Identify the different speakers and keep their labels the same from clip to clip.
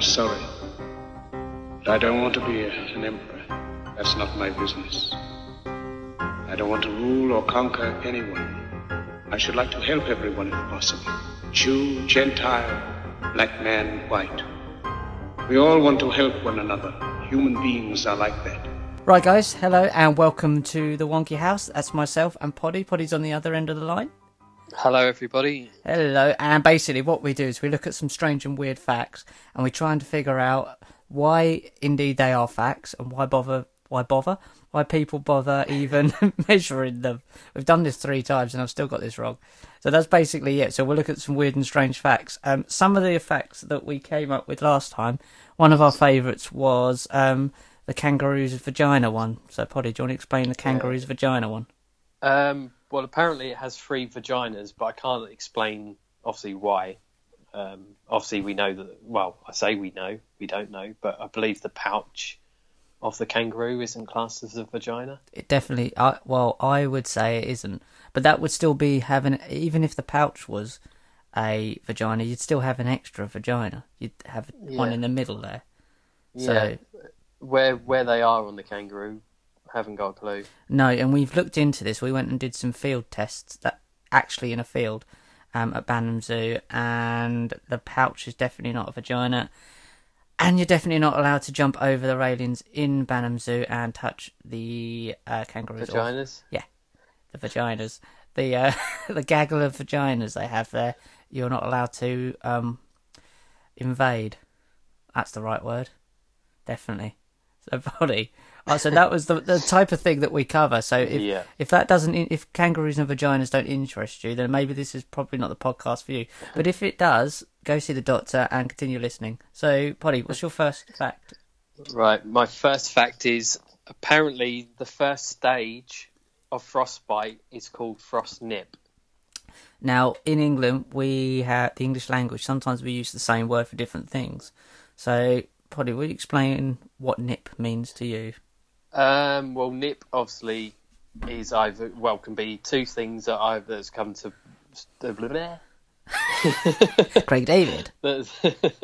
Speaker 1: I'm sorry. But I don't want to be an emperor. That's not my business. I don't want to rule or conquer anyone. I should like to help everyone if possible. Jew, Gentile, black man, white. We all want to help one another. Human beings are like that.
Speaker 2: Right, guys, hello and welcome to the Wonky House. That's myself and Poddy. Poddy's on the other end of the line.
Speaker 3: Hello, everybody.
Speaker 2: Hello, and basically, what we do is we look at some strange and weird facts and we try and to figure out why indeed they are facts and why bother, why bother, why people bother even measuring them. We've done this three times and I've still got this wrong. So that's basically it. So we'll look at some weird and strange facts. Um, some of the facts that we came up with last time, one of our favourites was um, the kangaroo's vagina one. So, Poddy, do you want to explain the kangaroo's vagina one?
Speaker 3: Um, well, apparently it has three vaginas, but I can't explain obviously why. Um, obviously, we know that. Well, I say we know, we don't know, but I believe the pouch of the kangaroo isn't classed as a vagina.
Speaker 2: It definitely. I, well, I would say it isn't, but that would still be having. Even if the pouch was a vagina, you'd still have an extra vagina. You'd have one in the middle there.
Speaker 3: Yeah.
Speaker 2: So
Speaker 3: Where where they are on the kangaroo, haven't got a clue.
Speaker 2: no, and we've looked into this. We went and did some field tests that actually in a field um, at Banham Zoo, and the pouch is definitely not a vagina. And you're definitely not allowed to jump over the railings in Banham Zoo and touch the uh, kangaroos. or-
Speaker 3: Vaginas.
Speaker 2: the vaginas, the uh, the gaggle of vaginas they have there. You're not allowed to um, invade. That's the right word, definitely. So body. Oh, so that was the the type of thing that we cover. So if
Speaker 3: Yeah.
Speaker 2: if that doesn't, if kangaroos and vaginas don't interest you, then maybe this is probably not the podcast for you. But if it does, go see the doctor and continue listening. So, Poddy, what's your first fact?
Speaker 3: Right. My first fact is apparently the first stage of frostbite is called frost nip.
Speaker 2: Now, in England, we have the English language. Sometimes we use the same word for different things. So, Poddy, will you explain what nip means to you?
Speaker 3: Um, well, nip obviously is either well can be two things that either has come to
Speaker 2: Craig David.
Speaker 3: that's,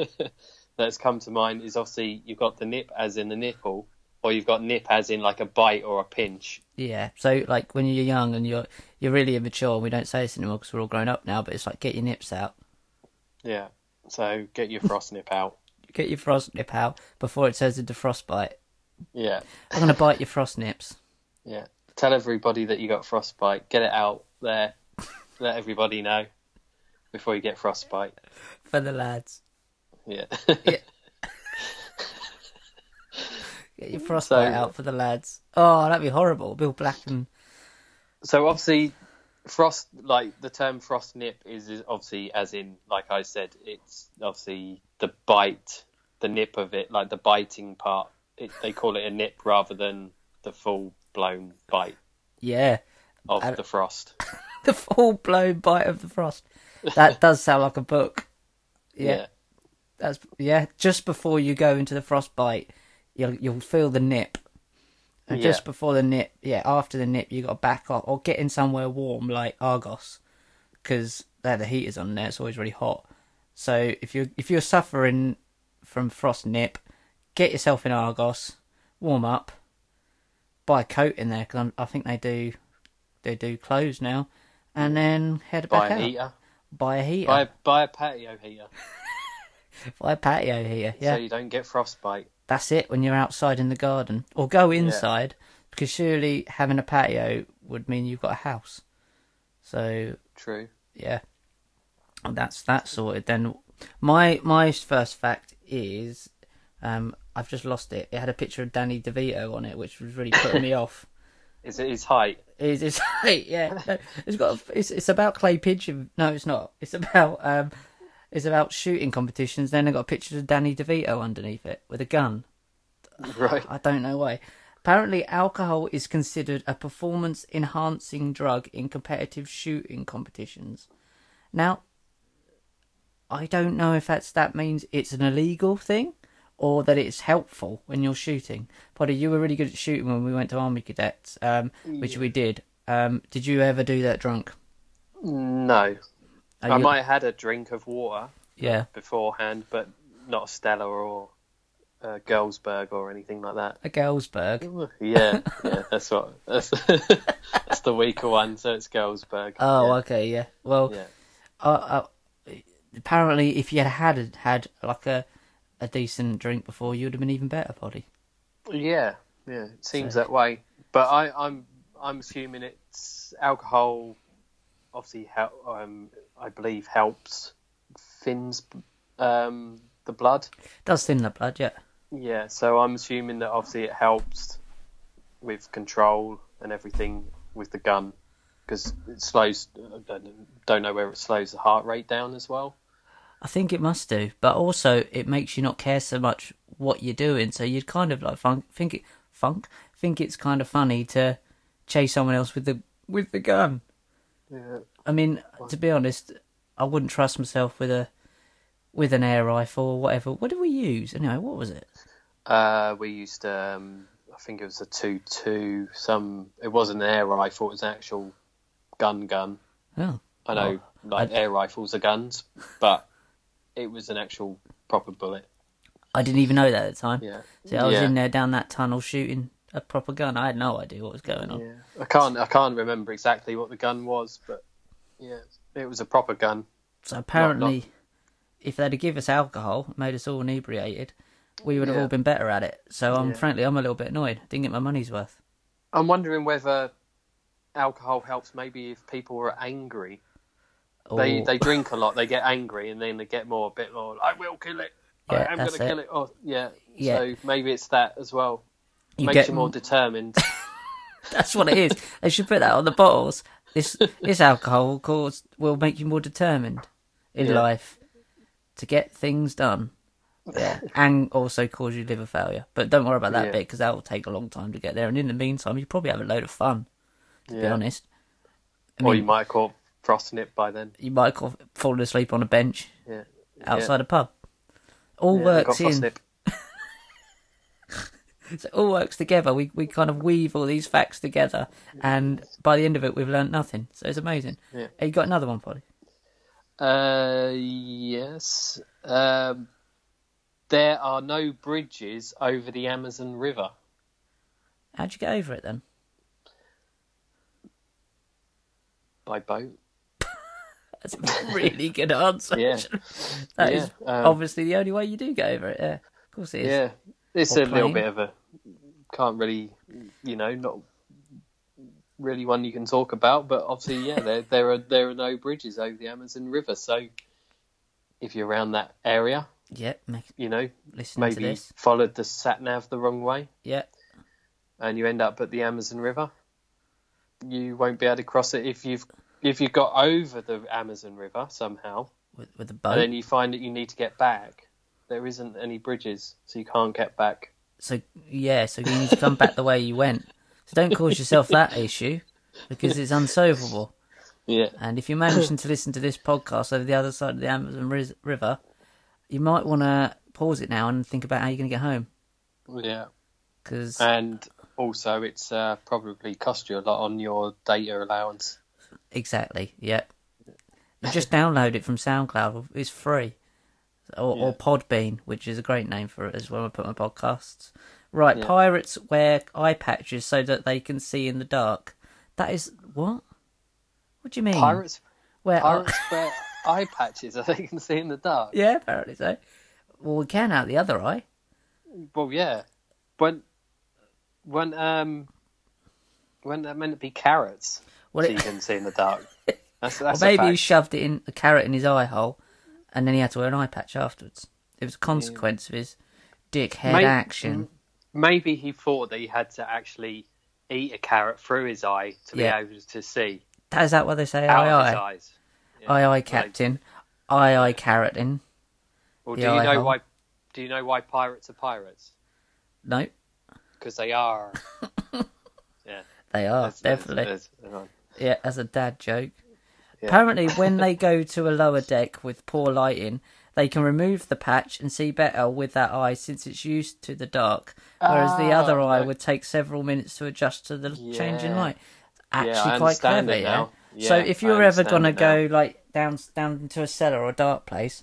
Speaker 3: that's come to mind is obviously you've got the nip as in the nipple, or you've got nip as in like a bite or a pinch.
Speaker 2: Yeah. So, like when you're young and you're you're really immature, we don't say this anymore because we're all grown up now. But it's like get your nips out,
Speaker 3: Yeah. So get your frost nip out.
Speaker 2: get your frost nip out before it turns into frostbite.
Speaker 3: Yeah.
Speaker 2: I'm gonna bite your frost nips.
Speaker 3: Yeah. Tell everybody that you got frostbite. Get it out there. Let everybody know before you get frostbite.
Speaker 2: For the lads,
Speaker 3: Yeah.
Speaker 2: Yeah. get your frostbite
Speaker 3: So-
Speaker 2: out for the lads. Oh, that'd be horrible. Bill Black and
Speaker 3: so obviously, frost like the term frost nip is, is obviously as in like I said, it's obviously the bite, the nip of it, like the biting part. It, they call it a nip rather than the full blown bite
Speaker 2: yeah,
Speaker 3: of
Speaker 2: I-
Speaker 3: the frost.
Speaker 2: the full blown bite of the frost. That does sound like a book. Yeah,
Speaker 3: yeah.
Speaker 2: that's yeah. Just before you go into the frostbite, you'll you'll feel the nip, and just before the nip, yeah, after the nip, you got to back off or get in somewhere warm like Argos, because there the heat is on there. It's always really hot. So if you if you're suffering from frost nip, get yourself in Argos, warm up, buy a coat in there because I think they do they do clothes now, and then head
Speaker 3: Buy
Speaker 2: back
Speaker 3: a
Speaker 2: out.
Speaker 3: heater.
Speaker 2: Buy a heater.
Speaker 3: Buy buy a patio heater
Speaker 2: Buy a patio heater. Yeah.
Speaker 3: so you don't get frostbite.
Speaker 2: That's it when you're outside in the garden. Or go inside, because surely having a patio would mean you've got a house. So,
Speaker 3: True.
Speaker 2: yeah. That's that sorted. Then my my first fact is um I've just lost it. It had a picture of Danny DeVito on it, which was really putting me off.
Speaker 3: Is it his height?
Speaker 2: Is it's yeah. no, It's got it's it's about clay pigeon. No, it's not. It's about um it's about shooting competitions. Then I got a picture of Danny DeVito underneath it with a gun.
Speaker 3: Right.
Speaker 2: I don't know why. Apparently, alcohol is considered a performance enhancing drug in competitive shooting competitions. Now, I don't know if that's that means it's an illegal thing or that it's helpful when you're shooting. Poddy, you were really good at shooting when we went to Army Cadets, um, which we did. Um, did you ever do that drunk?
Speaker 3: No.
Speaker 2: Are
Speaker 3: I
Speaker 2: you-
Speaker 3: might have had a drink of water
Speaker 2: Yeah.
Speaker 3: beforehand, but not a Stella or a Girlsberg or anything like that.
Speaker 2: A Galesburg.
Speaker 3: Yeah, yeah, that's what that's that's the weaker one. So it's Girlsberg.
Speaker 2: Oh,
Speaker 3: yeah.
Speaker 2: okay, yeah. Well,
Speaker 3: yeah.
Speaker 2: uh, uh, apparently, if you had had had like a a decent drink before, you'd have been even better, Poddy.
Speaker 3: Yeah, yeah, it seems
Speaker 2: So-
Speaker 3: that way. But I, I'm I'm assuming it's alcohol. Obviously, hel- um, I believe helps thins um, the blood.
Speaker 2: Does thin the blood, yeah.
Speaker 3: Yeah, so I'm assuming that obviously it helps with control and everything with the gun because it slows. I don't, don't know whether it slows the heart rate down as well.
Speaker 2: I think it must do, but also it makes you not care so much what you're doing. So you'd kind of like funk, think it, funk, think it's kind of funny to chase someone else with the with the gun.
Speaker 3: Yeah.
Speaker 2: I mean, to be honest, I wouldn't trust myself with a with an air rifle or whatever. What did we use anyway? What was it?
Speaker 3: Uh, we used, um, I think it was a two-two. Some it wasn't an air rifle; it was an actual gun gun.
Speaker 2: Oh,
Speaker 3: I know, like air rifles are guns, but it was an actual proper bullet.
Speaker 2: I didn't even know that at the time.
Speaker 3: Yeah.
Speaker 2: See, I was
Speaker 3: Yeah.
Speaker 2: in there down that tunnel shooting a proper gun. I had no idea what was going on.
Speaker 3: Yeah, I can't I can't remember exactly what the gun was, but yeah, it was a proper gun.
Speaker 2: So apparently, if they'd have given us alcohol, made us all inebriated, we would have
Speaker 3: Yeah.
Speaker 2: all been better at it. So I'm
Speaker 3: Yeah.
Speaker 2: frankly, I'm a little bit annoyed. Didn't get my money's worth.
Speaker 3: I'm wondering whether alcohol helps. Maybe if people are angry,
Speaker 2: Or-
Speaker 3: they drink a lot, they get angry, and then they get more a bit more. I will kill it.
Speaker 2: Yeah,
Speaker 3: I am going to kill it. Oh, yeah.
Speaker 2: Yeah.
Speaker 3: So maybe it's that as well.
Speaker 2: you
Speaker 3: Makes
Speaker 2: get
Speaker 3: you more determined.
Speaker 2: That's what it is. they should put that on the bottles. This this alcohol will cause will make you more determined in
Speaker 3: Yeah.
Speaker 2: life to get things done. Yeah, and also cause you liver failure. But don't worry about that
Speaker 3: Yeah.
Speaker 2: bit because that will take a long time to get there. And in the meantime, you probably have a load of fun. To be honest, I
Speaker 3: or
Speaker 2: mean,
Speaker 3: you might have caught frosting it by then.
Speaker 2: you might have fallen asleep on a bench
Speaker 3: Yeah.
Speaker 2: outside a pub. All
Speaker 3: yeah,
Speaker 2: works in. So it all works together. We we kind of weave all these facts together, and by the end of it, we've learnt nothing. So it's amazing.
Speaker 3: Yeah.
Speaker 2: Hey, you got another one, Poddy?
Speaker 3: Uh, yes. Um, there are no bridges over the Amazon River.
Speaker 2: How'd you get over it then?
Speaker 3: by boat.
Speaker 2: That's a really good answer.
Speaker 3: Yeah.
Speaker 2: That is
Speaker 3: Yeah, um,
Speaker 2: obviously the only way you do get over it. Yeah, of course it is.
Speaker 3: Yeah, it's
Speaker 2: Or
Speaker 3: a little bit of a can't really, you know, not really one you can talk about. But obviously, yeah, there there are there are no bridges over the Amazon River. So if you're around that area,
Speaker 2: Yeah, make,
Speaker 3: you know,
Speaker 2: listen to
Speaker 3: maybe
Speaker 2: this.
Speaker 3: followed the sat nav the wrong way,
Speaker 2: Yeah,
Speaker 3: and you end up at the Amazon River. You won't be able to cross it if you've if you got over the Amazon River somehow,
Speaker 2: with with the
Speaker 3: and
Speaker 2: boat.
Speaker 3: then you find that you need to get back. There isn't any bridges, so you can't get back.
Speaker 2: So yeah, so you need to come back the way you went. So don't cause yourself that issue because it's unsolvable.
Speaker 3: Yeah,
Speaker 2: And if you're managing to listen to this podcast over the other side of the Amazon River, you might want to pause it now and think about how you're going to get home.
Speaker 3: yeah.
Speaker 2: Because
Speaker 3: And also, it's uh, probably cost you a lot on your data allowance.
Speaker 2: Exactly, yeah. You just download it from SoundCloud. It's free, or, or Podbean, which is a great name for it as well. I put my podcasts. Right,
Speaker 3: Yeah.
Speaker 2: pirates wear eye patches so that they can see in the dark. That is what? What do you mean?
Speaker 3: Pirates,
Speaker 2: wear
Speaker 3: pirates wear eye patches so they can see in the dark.
Speaker 2: Yeah, apparently so. Well, we can out the other eye.
Speaker 3: Well, yeah. When, when, um, when that meant to be carrots,
Speaker 2: Well,
Speaker 3: so
Speaker 2: it-
Speaker 3: you can see in the dark. That's,
Speaker 2: Or maybe he shoved it in a carrot in his eye hole, and then he had to wear an eye patch afterwards. It was a consequence of his dickhead
Speaker 3: Mate,
Speaker 2: action.
Speaker 3: Maybe he thought that he had to actually eat a carrot through his eye to
Speaker 2: Yeah.
Speaker 3: be able to see
Speaker 2: is that what they say?
Speaker 3: out
Speaker 2: Aye aye,
Speaker 3: eyes. Yeah.
Speaker 2: aye aye,
Speaker 3: Like,
Speaker 2: captain. Aye aye, carroting.
Speaker 3: Well, do you know
Speaker 2: hole.
Speaker 3: why? Do you know why pirates are pirates?
Speaker 2: No,
Speaker 3: Because they are. yeah,
Speaker 2: they are
Speaker 3: that's- that's-
Speaker 2: definitely.
Speaker 3: that's- that's-
Speaker 2: Yeah, as a dad joke.
Speaker 3: Yeah.
Speaker 2: Apparently, when they go to a lower deck with poor lighting, they can remove the patch and see better with that eye since it's used to the dark, whereas the
Speaker 3: Ah,
Speaker 2: other eye
Speaker 3: no.
Speaker 2: would take several minutes to adjust to the change in light. Actually,
Speaker 3: I
Speaker 2: quite clever,
Speaker 3: it
Speaker 2: yeah. so if you're ever gonna go like down down into a cellar or a dark place,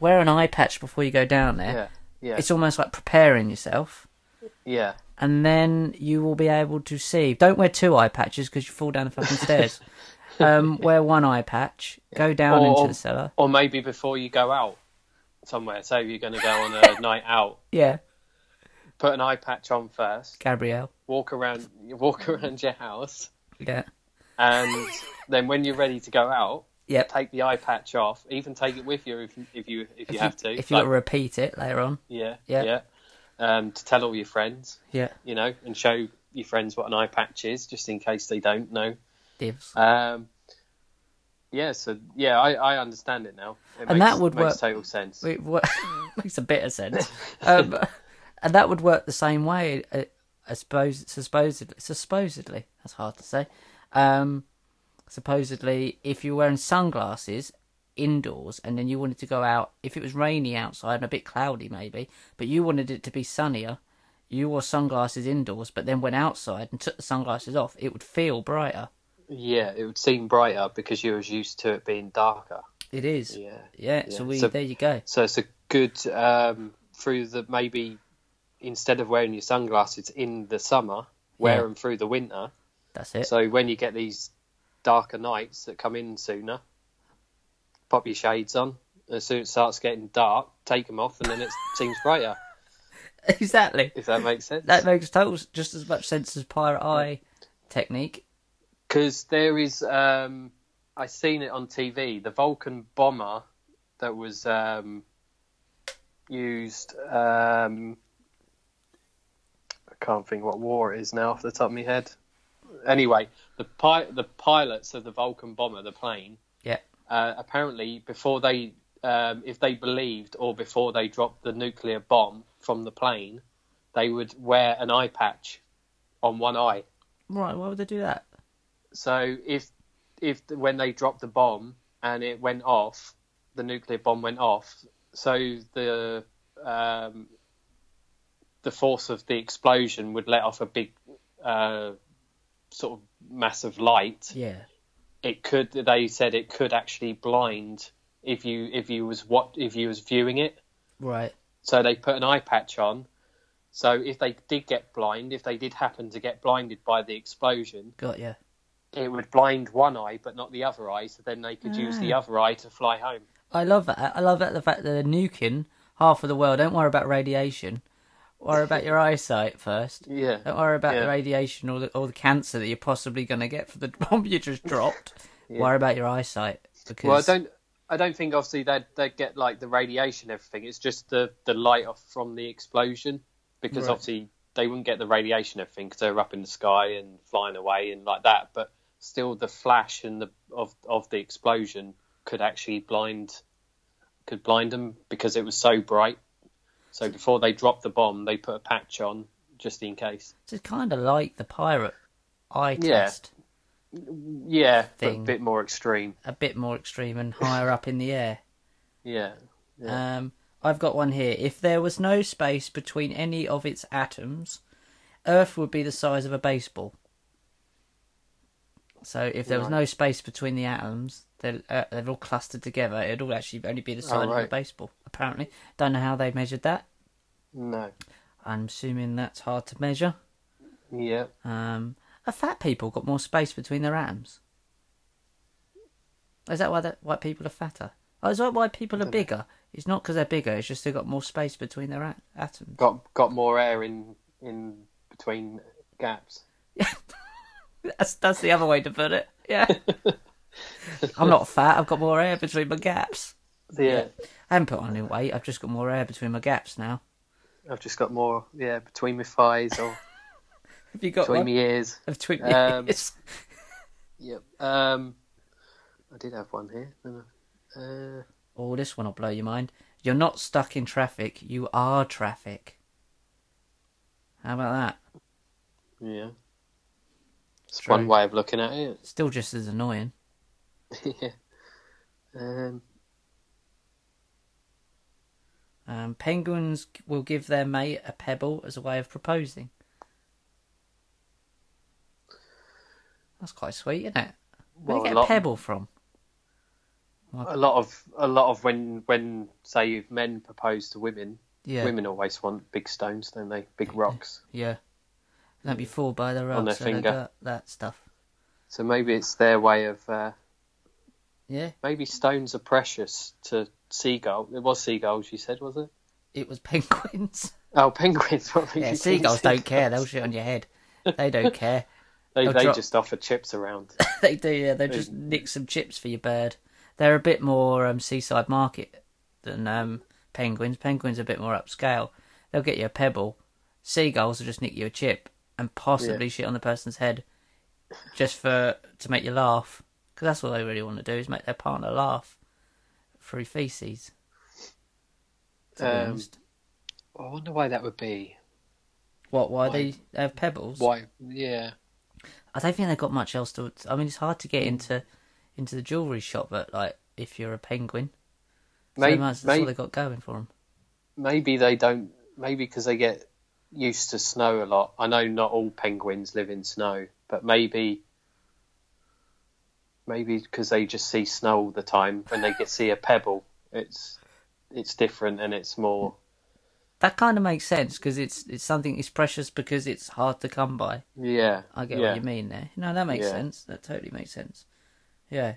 Speaker 2: wear an eye patch before you go down there.
Speaker 3: Yeah, yeah,
Speaker 2: It's almost like preparing yourself,
Speaker 3: yeah.
Speaker 2: And then you will be able to see. Don't wear two eye patches because you fall down the fucking stairs. Um, wear one eye patch. Go down
Speaker 3: Or-
Speaker 2: into the cellar.
Speaker 3: Or maybe before you go out somewhere, say you're going to go on a night out,
Speaker 2: Yeah,
Speaker 3: put an eye patch on first,
Speaker 2: Gabrielle.
Speaker 3: walk around, walk around your house,
Speaker 2: Yeah.
Speaker 3: and then when you're ready to go out,
Speaker 2: Yep.
Speaker 3: take the eye patch off. Even take it with you if, if you if you have to.
Speaker 2: If you
Speaker 3: Like,
Speaker 2: want to repeat it later on.
Speaker 3: yeah,
Speaker 2: Yeah.
Speaker 3: yeah, Um, to tell all your friends,
Speaker 2: Yeah.
Speaker 3: you know, and show your friends what an eye patch is, just in case they don't know.
Speaker 2: Divs.
Speaker 3: Um, yeah, so yeah, I, I understand it now. It
Speaker 2: And
Speaker 3: makes,
Speaker 2: that would
Speaker 3: makes
Speaker 2: work-
Speaker 3: total sense.
Speaker 2: It wo- makes a bit of sense. Um, and that would work the same way, uh, I suppose, supposedly. Supposedly, that's hard to say. Um, supposedly, if you're wearing sunglasses indoors and then you wanted to go out, if it was rainy outside and a bit cloudy maybe, but you wanted it to be sunnier, you wore sunglasses indoors, but then went outside and took the sunglasses off, it would feel brighter.
Speaker 3: Yeah, it would seem brighter because you was used to it being darker.
Speaker 2: It is.
Speaker 3: Yeah.
Speaker 2: Yeah,
Speaker 3: Yeah.
Speaker 2: so we
Speaker 3: So-
Speaker 2: there you go.
Speaker 3: So it's a good um, through the maybe instead of wearing your sunglasses in the summer, wear
Speaker 2: Yeah.
Speaker 3: them through the winter.
Speaker 2: That's it.
Speaker 3: So when you get these darker nights that come in sooner, pop your shades on. As soon as it starts getting dark, take them off, and then it seems brighter.
Speaker 2: exactly.
Speaker 3: If that makes sense.
Speaker 2: That makes total just as much sense as pirate eye technique.
Speaker 3: because there is um i seen it on tv the vulcan bomber that was um used um i can't think what war it is now off the top of my head anyway the pi- the pilots of the vulcan bomber the plane
Speaker 2: Yeah.
Speaker 3: Uh, apparently before they um, if they believed or before they dropped the nuclear bomb from the plane they would wear an eye patch on one eye
Speaker 2: Right, why would they do that?
Speaker 3: so if if when they dropped the bomb and it went off, the nuclear bomb went off. So the um, the force of the explosion would let off a big uh, sort of massive light.
Speaker 2: Yeah.
Speaker 3: It could. They said it could actually blind if you if you was what if you was viewing it.
Speaker 2: Right.
Speaker 3: So they put an eye patch on. So if they did get blind, if they did happen to get blinded by the explosion,
Speaker 2: Got you.
Speaker 3: it would blind one eye but not the other eye, so then they could use the ah. other eye to fly home.
Speaker 2: I love that. I love that the fact that they're nuking half of the world. Don't worry about radiation. Worry about your eyesight first.
Speaker 3: Yeah.
Speaker 2: Don't worry about
Speaker 3: Yeah.
Speaker 2: the radiation or the, or the cancer that you're possibly going to get from the bomb you just dropped. Worry about your eyesight. Because
Speaker 3: Well, I don't. I don't think obviously they'd, they'd get like the radiation everything. It's just the, the light off from the explosion because
Speaker 2: Right.
Speaker 3: obviously they wouldn't get the radiation and everything because they're up in the sky and flying away and like that. But still, the flash and the of of the explosion could actually blind could blind them because it was so bright. So before they drop the bomb, they put a patch on just in case.
Speaker 2: It's kind of like the pirate eye
Speaker 3: Yeah.
Speaker 2: test.
Speaker 3: Yeah, but a bit more extreme.
Speaker 2: A bit more extreme and higher up in the air.
Speaker 3: Yeah. Yeah.
Speaker 2: Um, I've got one here. If there was no space between any of its atoms, Earth would be the size of a baseball. So if there was
Speaker 3: Right.
Speaker 2: no space between the atoms, they're, uh, they're all clustered together. It'd all actually only be the size of a baseball. Apparently, don't know how they measured that.
Speaker 3: No.
Speaker 2: I'm assuming that's hard to measure.
Speaker 3: Yeah.
Speaker 2: Um, have fat people got more space between their atoms? Is that why that why people are fatter? Oh, is that why people are bigger? It's not because they're bigger. It's just they've got more space between their at- atoms.
Speaker 3: Got got more air in in between gaps.
Speaker 2: That's that's the other way to put it. Yeah. I'm not fat. I've got more air between my gaps.
Speaker 3: Yeah.
Speaker 2: I haven't put on any weight. I've just got more air between my gaps now.
Speaker 3: I've just got more yeah between my thighs or
Speaker 2: Have you got
Speaker 3: between
Speaker 2: one?
Speaker 3: my ears.
Speaker 2: Between
Speaker 3: Um,
Speaker 2: yes.
Speaker 3: Yep. Um, I did have one here. Uh,
Speaker 2: Oh, this one will blow your mind. You're not stuck in traffic. You are traffic. How about that?
Speaker 3: yeah. It's
Speaker 2: True.
Speaker 3: one way of looking at it.
Speaker 2: Still just as annoying.
Speaker 3: yeah. Um,
Speaker 2: Um, penguins will give their mate a pebble as a way of proposing. That's quite sweet, isn't it? Where
Speaker 3: Well,
Speaker 2: do
Speaker 3: a
Speaker 2: you get
Speaker 3: lot-
Speaker 2: a pebble from?
Speaker 3: a lot of a lot of when when say men propose to women,
Speaker 2: Yeah,
Speaker 3: women always want big stones, don't they? Big rocks.
Speaker 2: yeah. Don't be fooled by the
Speaker 3: On their
Speaker 2: so
Speaker 3: finger.
Speaker 2: that stuff.
Speaker 3: So maybe it's their way of uh,
Speaker 2: Yeah,
Speaker 3: maybe stones are precious to seagull. It was seagulls, you said, was it?
Speaker 2: it was penguins.
Speaker 3: Oh, penguins. What
Speaker 2: Yeah,
Speaker 3: you
Speaker 2: seagulls don't care. They'll shit on your head. They don't care.
Speaker 3: They,
Speaker 2: They'll
Speaker 3: they
Speaker 2: drop-
Speaker 3: just offer chips around.
Speaker 2: they do. Yeah, they just nick some chips for your bird. They're a bit more um, seaside market than um, penguins. Penguins are a bit more upscale. They'll get you a pebble. Seagulls will just nick you a chip and possibly
Speaker 3: Yeah.
Speaker 2: shit on the person's head, just for to make you laugh. Because that's all they really want to do is make their partner laugh through feces.
Speaker 3: Um. I wonder why that would be.
Speaker 2: What? Why,
Speaker 3: why-
Speaker 2: they they have pebbles?
Speaker 3: Why? Yeah.
Speaker 2: I don't think they've got much else to. I mean, it's hard to get into into the jewelry shop, but like if you're a penguin, so
Speaker 3: Maybe,
Speaker 2: much, that's
Speaker 3: maybe,
Speaker 2: all they got going for them.
Speaker 3: maybe they don't. Maybe because they get used to snow a lot. I know not all penguins live in snow, but maybe. Maybe because they just see snow all the time. When they get see a pebble, it's it's different and it's more.
Speaker 2: That kind of makes sense because it's it's something it's precious because it's hard to come by.
Speaker 3: Yeah,
Speaker 2: I get
Speaker 3: yeah.
Speaker 2: what you mean there. No, that makes
Speaker 3: Yeah.
Speaker 2: sense. That totally makes sense. Yeah.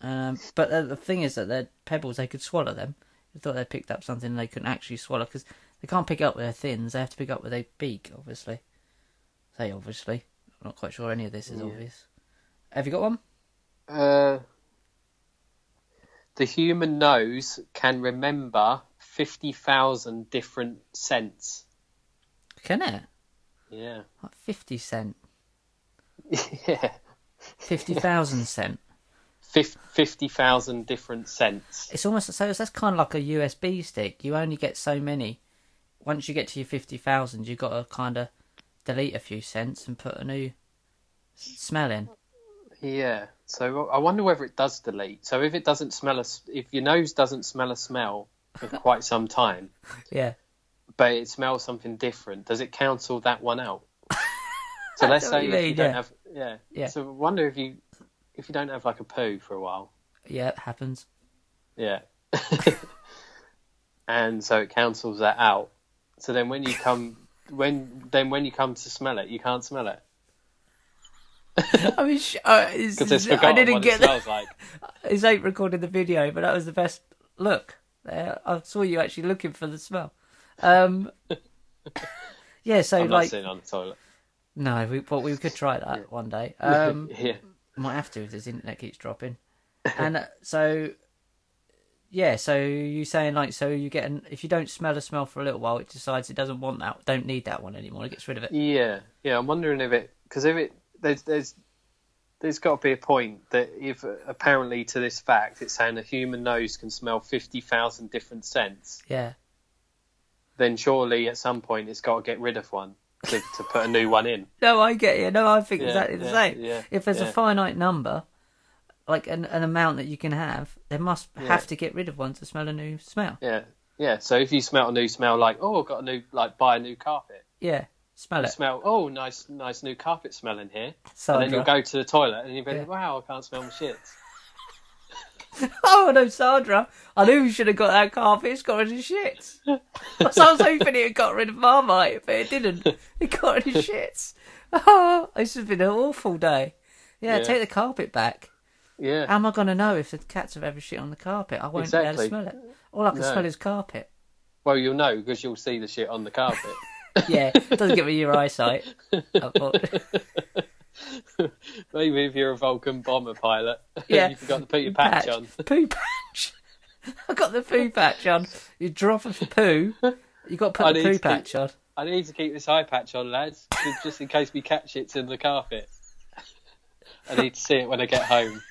Speaker 2: Um, but the thing is that they're pebbles. They could swallow them. I thought they picked up something they couldn't actually swallow because they can't pick up with their fins. They have to pick up with their beak, obviously. Say obviously. I'm not quite sure any of this is
Speaker 3: Yeah.
Speaker 2: obvious. Have you got one?
Speaker 3: Uh, the human nose can remember fifty thousand different scents.
Speaker 2: Can it?
Speaker 3: Yeah,
Speaker 2: Like 50 cent.
Speaker 3: yeah.
Speaker 2: 50,000 cent.
Speaker 3: Fif- 50,000 different scents.
Speaker 2: It's almost so that's kind of like a USB stick. You only get so many. Once you get to your 50,000, you've got to kind of delete a few scents and put a new smell in.
Speaker 3: Yeah. So I wonder whether it does delete. So if it doesn't smell a, if your nose doesn't smell a smell for quite some time,
Speaker 2: Yeah.
Speaker 3: but it smells something different, does it cancel that one out? So let's say
Speaker 2: you
Speaker 3: if
Speaker 2: mean,
Speaker 3: you don't
Speaker 2: yeah.
Speaker 3: have, yeah.
Speaker 2: Yeah.
Speaker 3: So I wonder if you, if you don't have like a poo for a while,
Speaker 2: Yeah, it happens.
Speaker 3: Yeah. and so it cancels that out. So then when you come when then when you come to smell it, you can't smell it
Speaker 2: I mean, sh- uh, I didn't get
Speaker 3: it
Speaker 2: that.
Speaker 3: like.
Speaker 2: It's ain't recorded the video, but that was the best look. There, I saw you actually looking for the smell. Um, yeah, so
Speaker 3: I'm not
Speaker 2: like,
Speaker 3: on the toilet.
Speaker 2: no, we, but we could try that one day. Um,
Speaker 3: yeah.
Speaker 2: Might have to if this internet keeps dropping. And uh, so, yeah. So you saying like, so you get an if you don't smell a smell for a little while, it decides it doesn't want that, don't need that one anymore. It gets rid of it.
Speaker 3: Yeah. Yeah, I'm wondering if it because if it there's there's there's got to be a point that if apparently to this fact it's saying a human nose can smell 50,000 different scents,
Speaker 2: Yeah.
Speaker 3: then surely at some point it's got to get rid of one to, to put a new one in.
Speaker 2: No, I get you. No, I think
Speaker 3: Yeah,
Speaker 2: exactly the
Speaker 3: yeah,
Speaker 2: same.
Speaker 3: yeah,
Speaker 2: if there's a finite number, like an, an amount that you can have, they must have to get rid of one to smell a new smell.
Speaker 3: Yeah. Yeah, so if you smell a new smell like, oh, I've got a new like buy a new carpet.
Speaker 2: Yeah, smell it.
Speaker 3: smell, oh, nice, nice new carpet smell in here. And then you'll go to the toilet and you'll be
Speaker 2: Yeah.
Speaker 3: like, wow, I can't smell my shit.
Speaker 2: Oh no, Sandra! I knew we should have got that carpet. It's got rid of shits. so I was hoping it had got rid of Marmite, but it didn't. It got rid of shits. Oh, this has been an awful day. Yeah,
Speaker 3: Yeah.
Speaker 2: take the carpet back.
Speaker 3: Yeah.
Speaker 2: How am I going to know if the cats have ever shit on the carpet? I won't be able to smell it. All I can
Speaker 3: No.
Speaker 2: smell is carpet.
Speaker 3: Well, you'll know because you'll see the shit on the carpet.
Speaker 2: Yeah, it doesn't give me your eyesight.
Speaker 3: Maybe if you're a Vulcan bomber pilot,
Speaker 2: Yeah.
Speaker 3: you forgot to put your patch, on.
Speaker 2: Poo patch. I got the poo patch on. You drop a for poo. You got to
Speaker 3: I
Speaker 2: put the poo
Speaker 3: to
Speaker 2: patch
Speaker 3: keep-
Speaker 2: on.
Speaker 3: I need to keep this eye patch on, lads, just- just in case we catch it in the carpet. I need to see it when I get home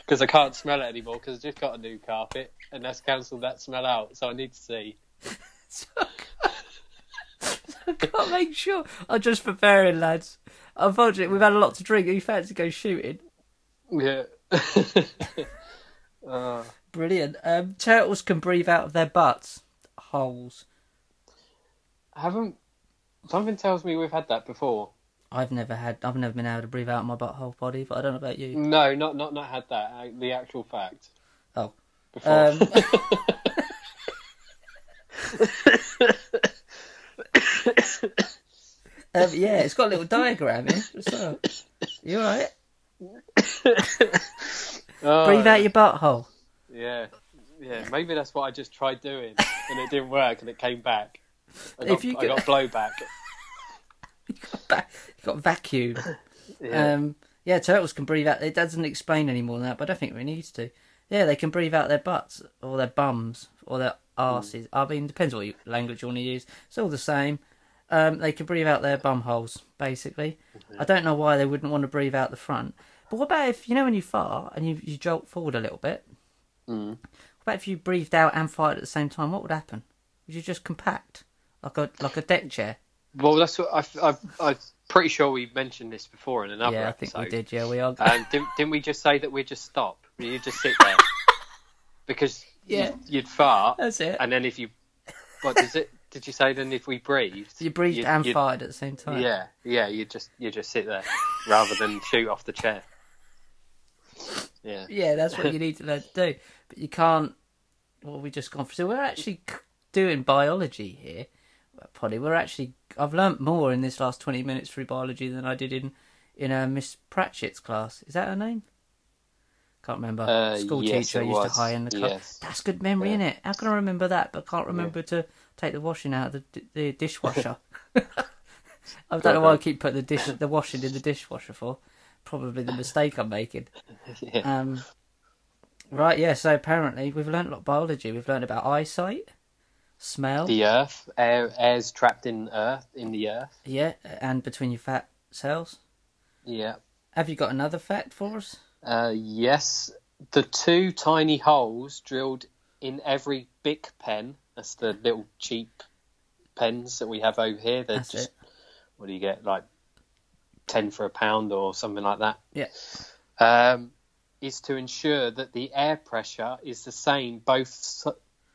Speaker 3: because I can't smell it anymore because I just got a new carpet and that's cancelled that smell out. So I need to see.
Speaker 2: So I can't make sure. I'm just preparing, lads. Unfortunately, we've had a lot to drink. Are you fancy go shooting?
Speaker 3: Yeah. uh,
Speaker 2: Brilliant. Um, turtles can breathe out of their butts. Holes.
Speaker 3: haven't something tells me we've had that before.
Speaker 2: I've never had. I've never been able to breathe out of my butthole body, but I don't know about you.
Speaker 3: No, not not not had that. uh, The actual fact.
Speaker 2: Oh.
Speaker 3: before.
Speaker 2: Um, um, yeah, it's got a little diagram here. So, you alright?
Speaker 3: Oh,
Speaker 2: Breathe out your butthole.
Speaker 3: Yeah, yeah. Maybe that's what I just tried doing, and it didn't work, and it came back. I
Speaker 2: If
Speaker 3: got,
Speaker 2: you
Speaker 3: I got blowback.
Speaker 2: Ba- you got vacuum.
Speaker 3: Yeah.
Speaker 2: Um, yeah, turtles can breathe out. It doesn't explain any more than that, but I don't think we need to. Yeah, they can breathe out their butts or their bums or their arses. I mean, depends what you, language you want to use. It's all the same. Um, they can breathe out their bum holes, basically. I don't know why they wouldn't want to breathe out the front. But what about if you know when you fart and you you jolt forward a little bit?
Speaker 3: Mm.
Speaker 2: What about if you breathed out and farted at the same time? What would happen? Would you just compact like a like a deck chair?
Speaker 3: Well, that's what I, I, I'm pretty sure we mentioned this before in another
Speaker 2: yeah, I
Speaker 3: episode.
Speaker 2: think we did. Yeah, we are.
Speaker 3: And didn't, didn't we just say that we just stop? You just sit there because
Speaker 2: Yeah.
Speaker 3: you'd, you'd fart,
Speaker 2: That's it.
Speaker 3: and then if you, what does it? Did you say then if we breathed?
Speaker 2: You breathed
Speaker 3: you'd-
Speaker 2: and
Speaker 3: you'd-
Speaker 2: farted at the same time.
Speaker 3: Yeah, yeah. You just you just sit there rather than shoot off the chair. Yeah.
Speaker 2: Yeah, that's what you need to learn to do. But you can't. Well, we just gone for. So we're actually doing biology here, Poddy. We're actually. I've learnt more in this last twenty minutes through biology than I did in in uh, Miss Pratchett's class. Is that her name? Can't remember.
Speaker 3: Uh,
Speaker 2: School
Speaker 3: yes,
Speaker 2: teacher
Speaker 3: it
Speaker 2: used to
Speaker 3: was.
Speaker 2: high in the class.
Speaker 3: Yes.
Speaker 2: That's good memory,
Speaker 3: Yeah.
Speaker 2: is innit? How can I remember that, but can't remember to take the washing out of the, the dishwasher? I don't know why I keep putting the dish the washing in the dishwasher for. Probably the mistake I'm making.
Speaker 3: yeah.
Speaker 2: Um, right, yeah. So apparently we've learned a lot of biology. We've learned about eyesight, smell,
Speaker 3: The Earth, air, air's trapped in Earth, in the Earth.
Speaker 2: yeah, and between your fat cells.
Speaker 3: Yeah.
Speaker 2: Have you got another fact for us?
Speaker 3: Uh, yes, the two tiny holes drilled in every Bic pen. That's the little cheap pens that we have over here. They're
Speaker 2: That's
Speaker 3: just
Speaker 2: it.
Speaker 3: what do you get? Like ten for a pound or something like that.
Speaker 2: Yeah.
Speaker 3: Um, is to ensure that the air pressure is the same both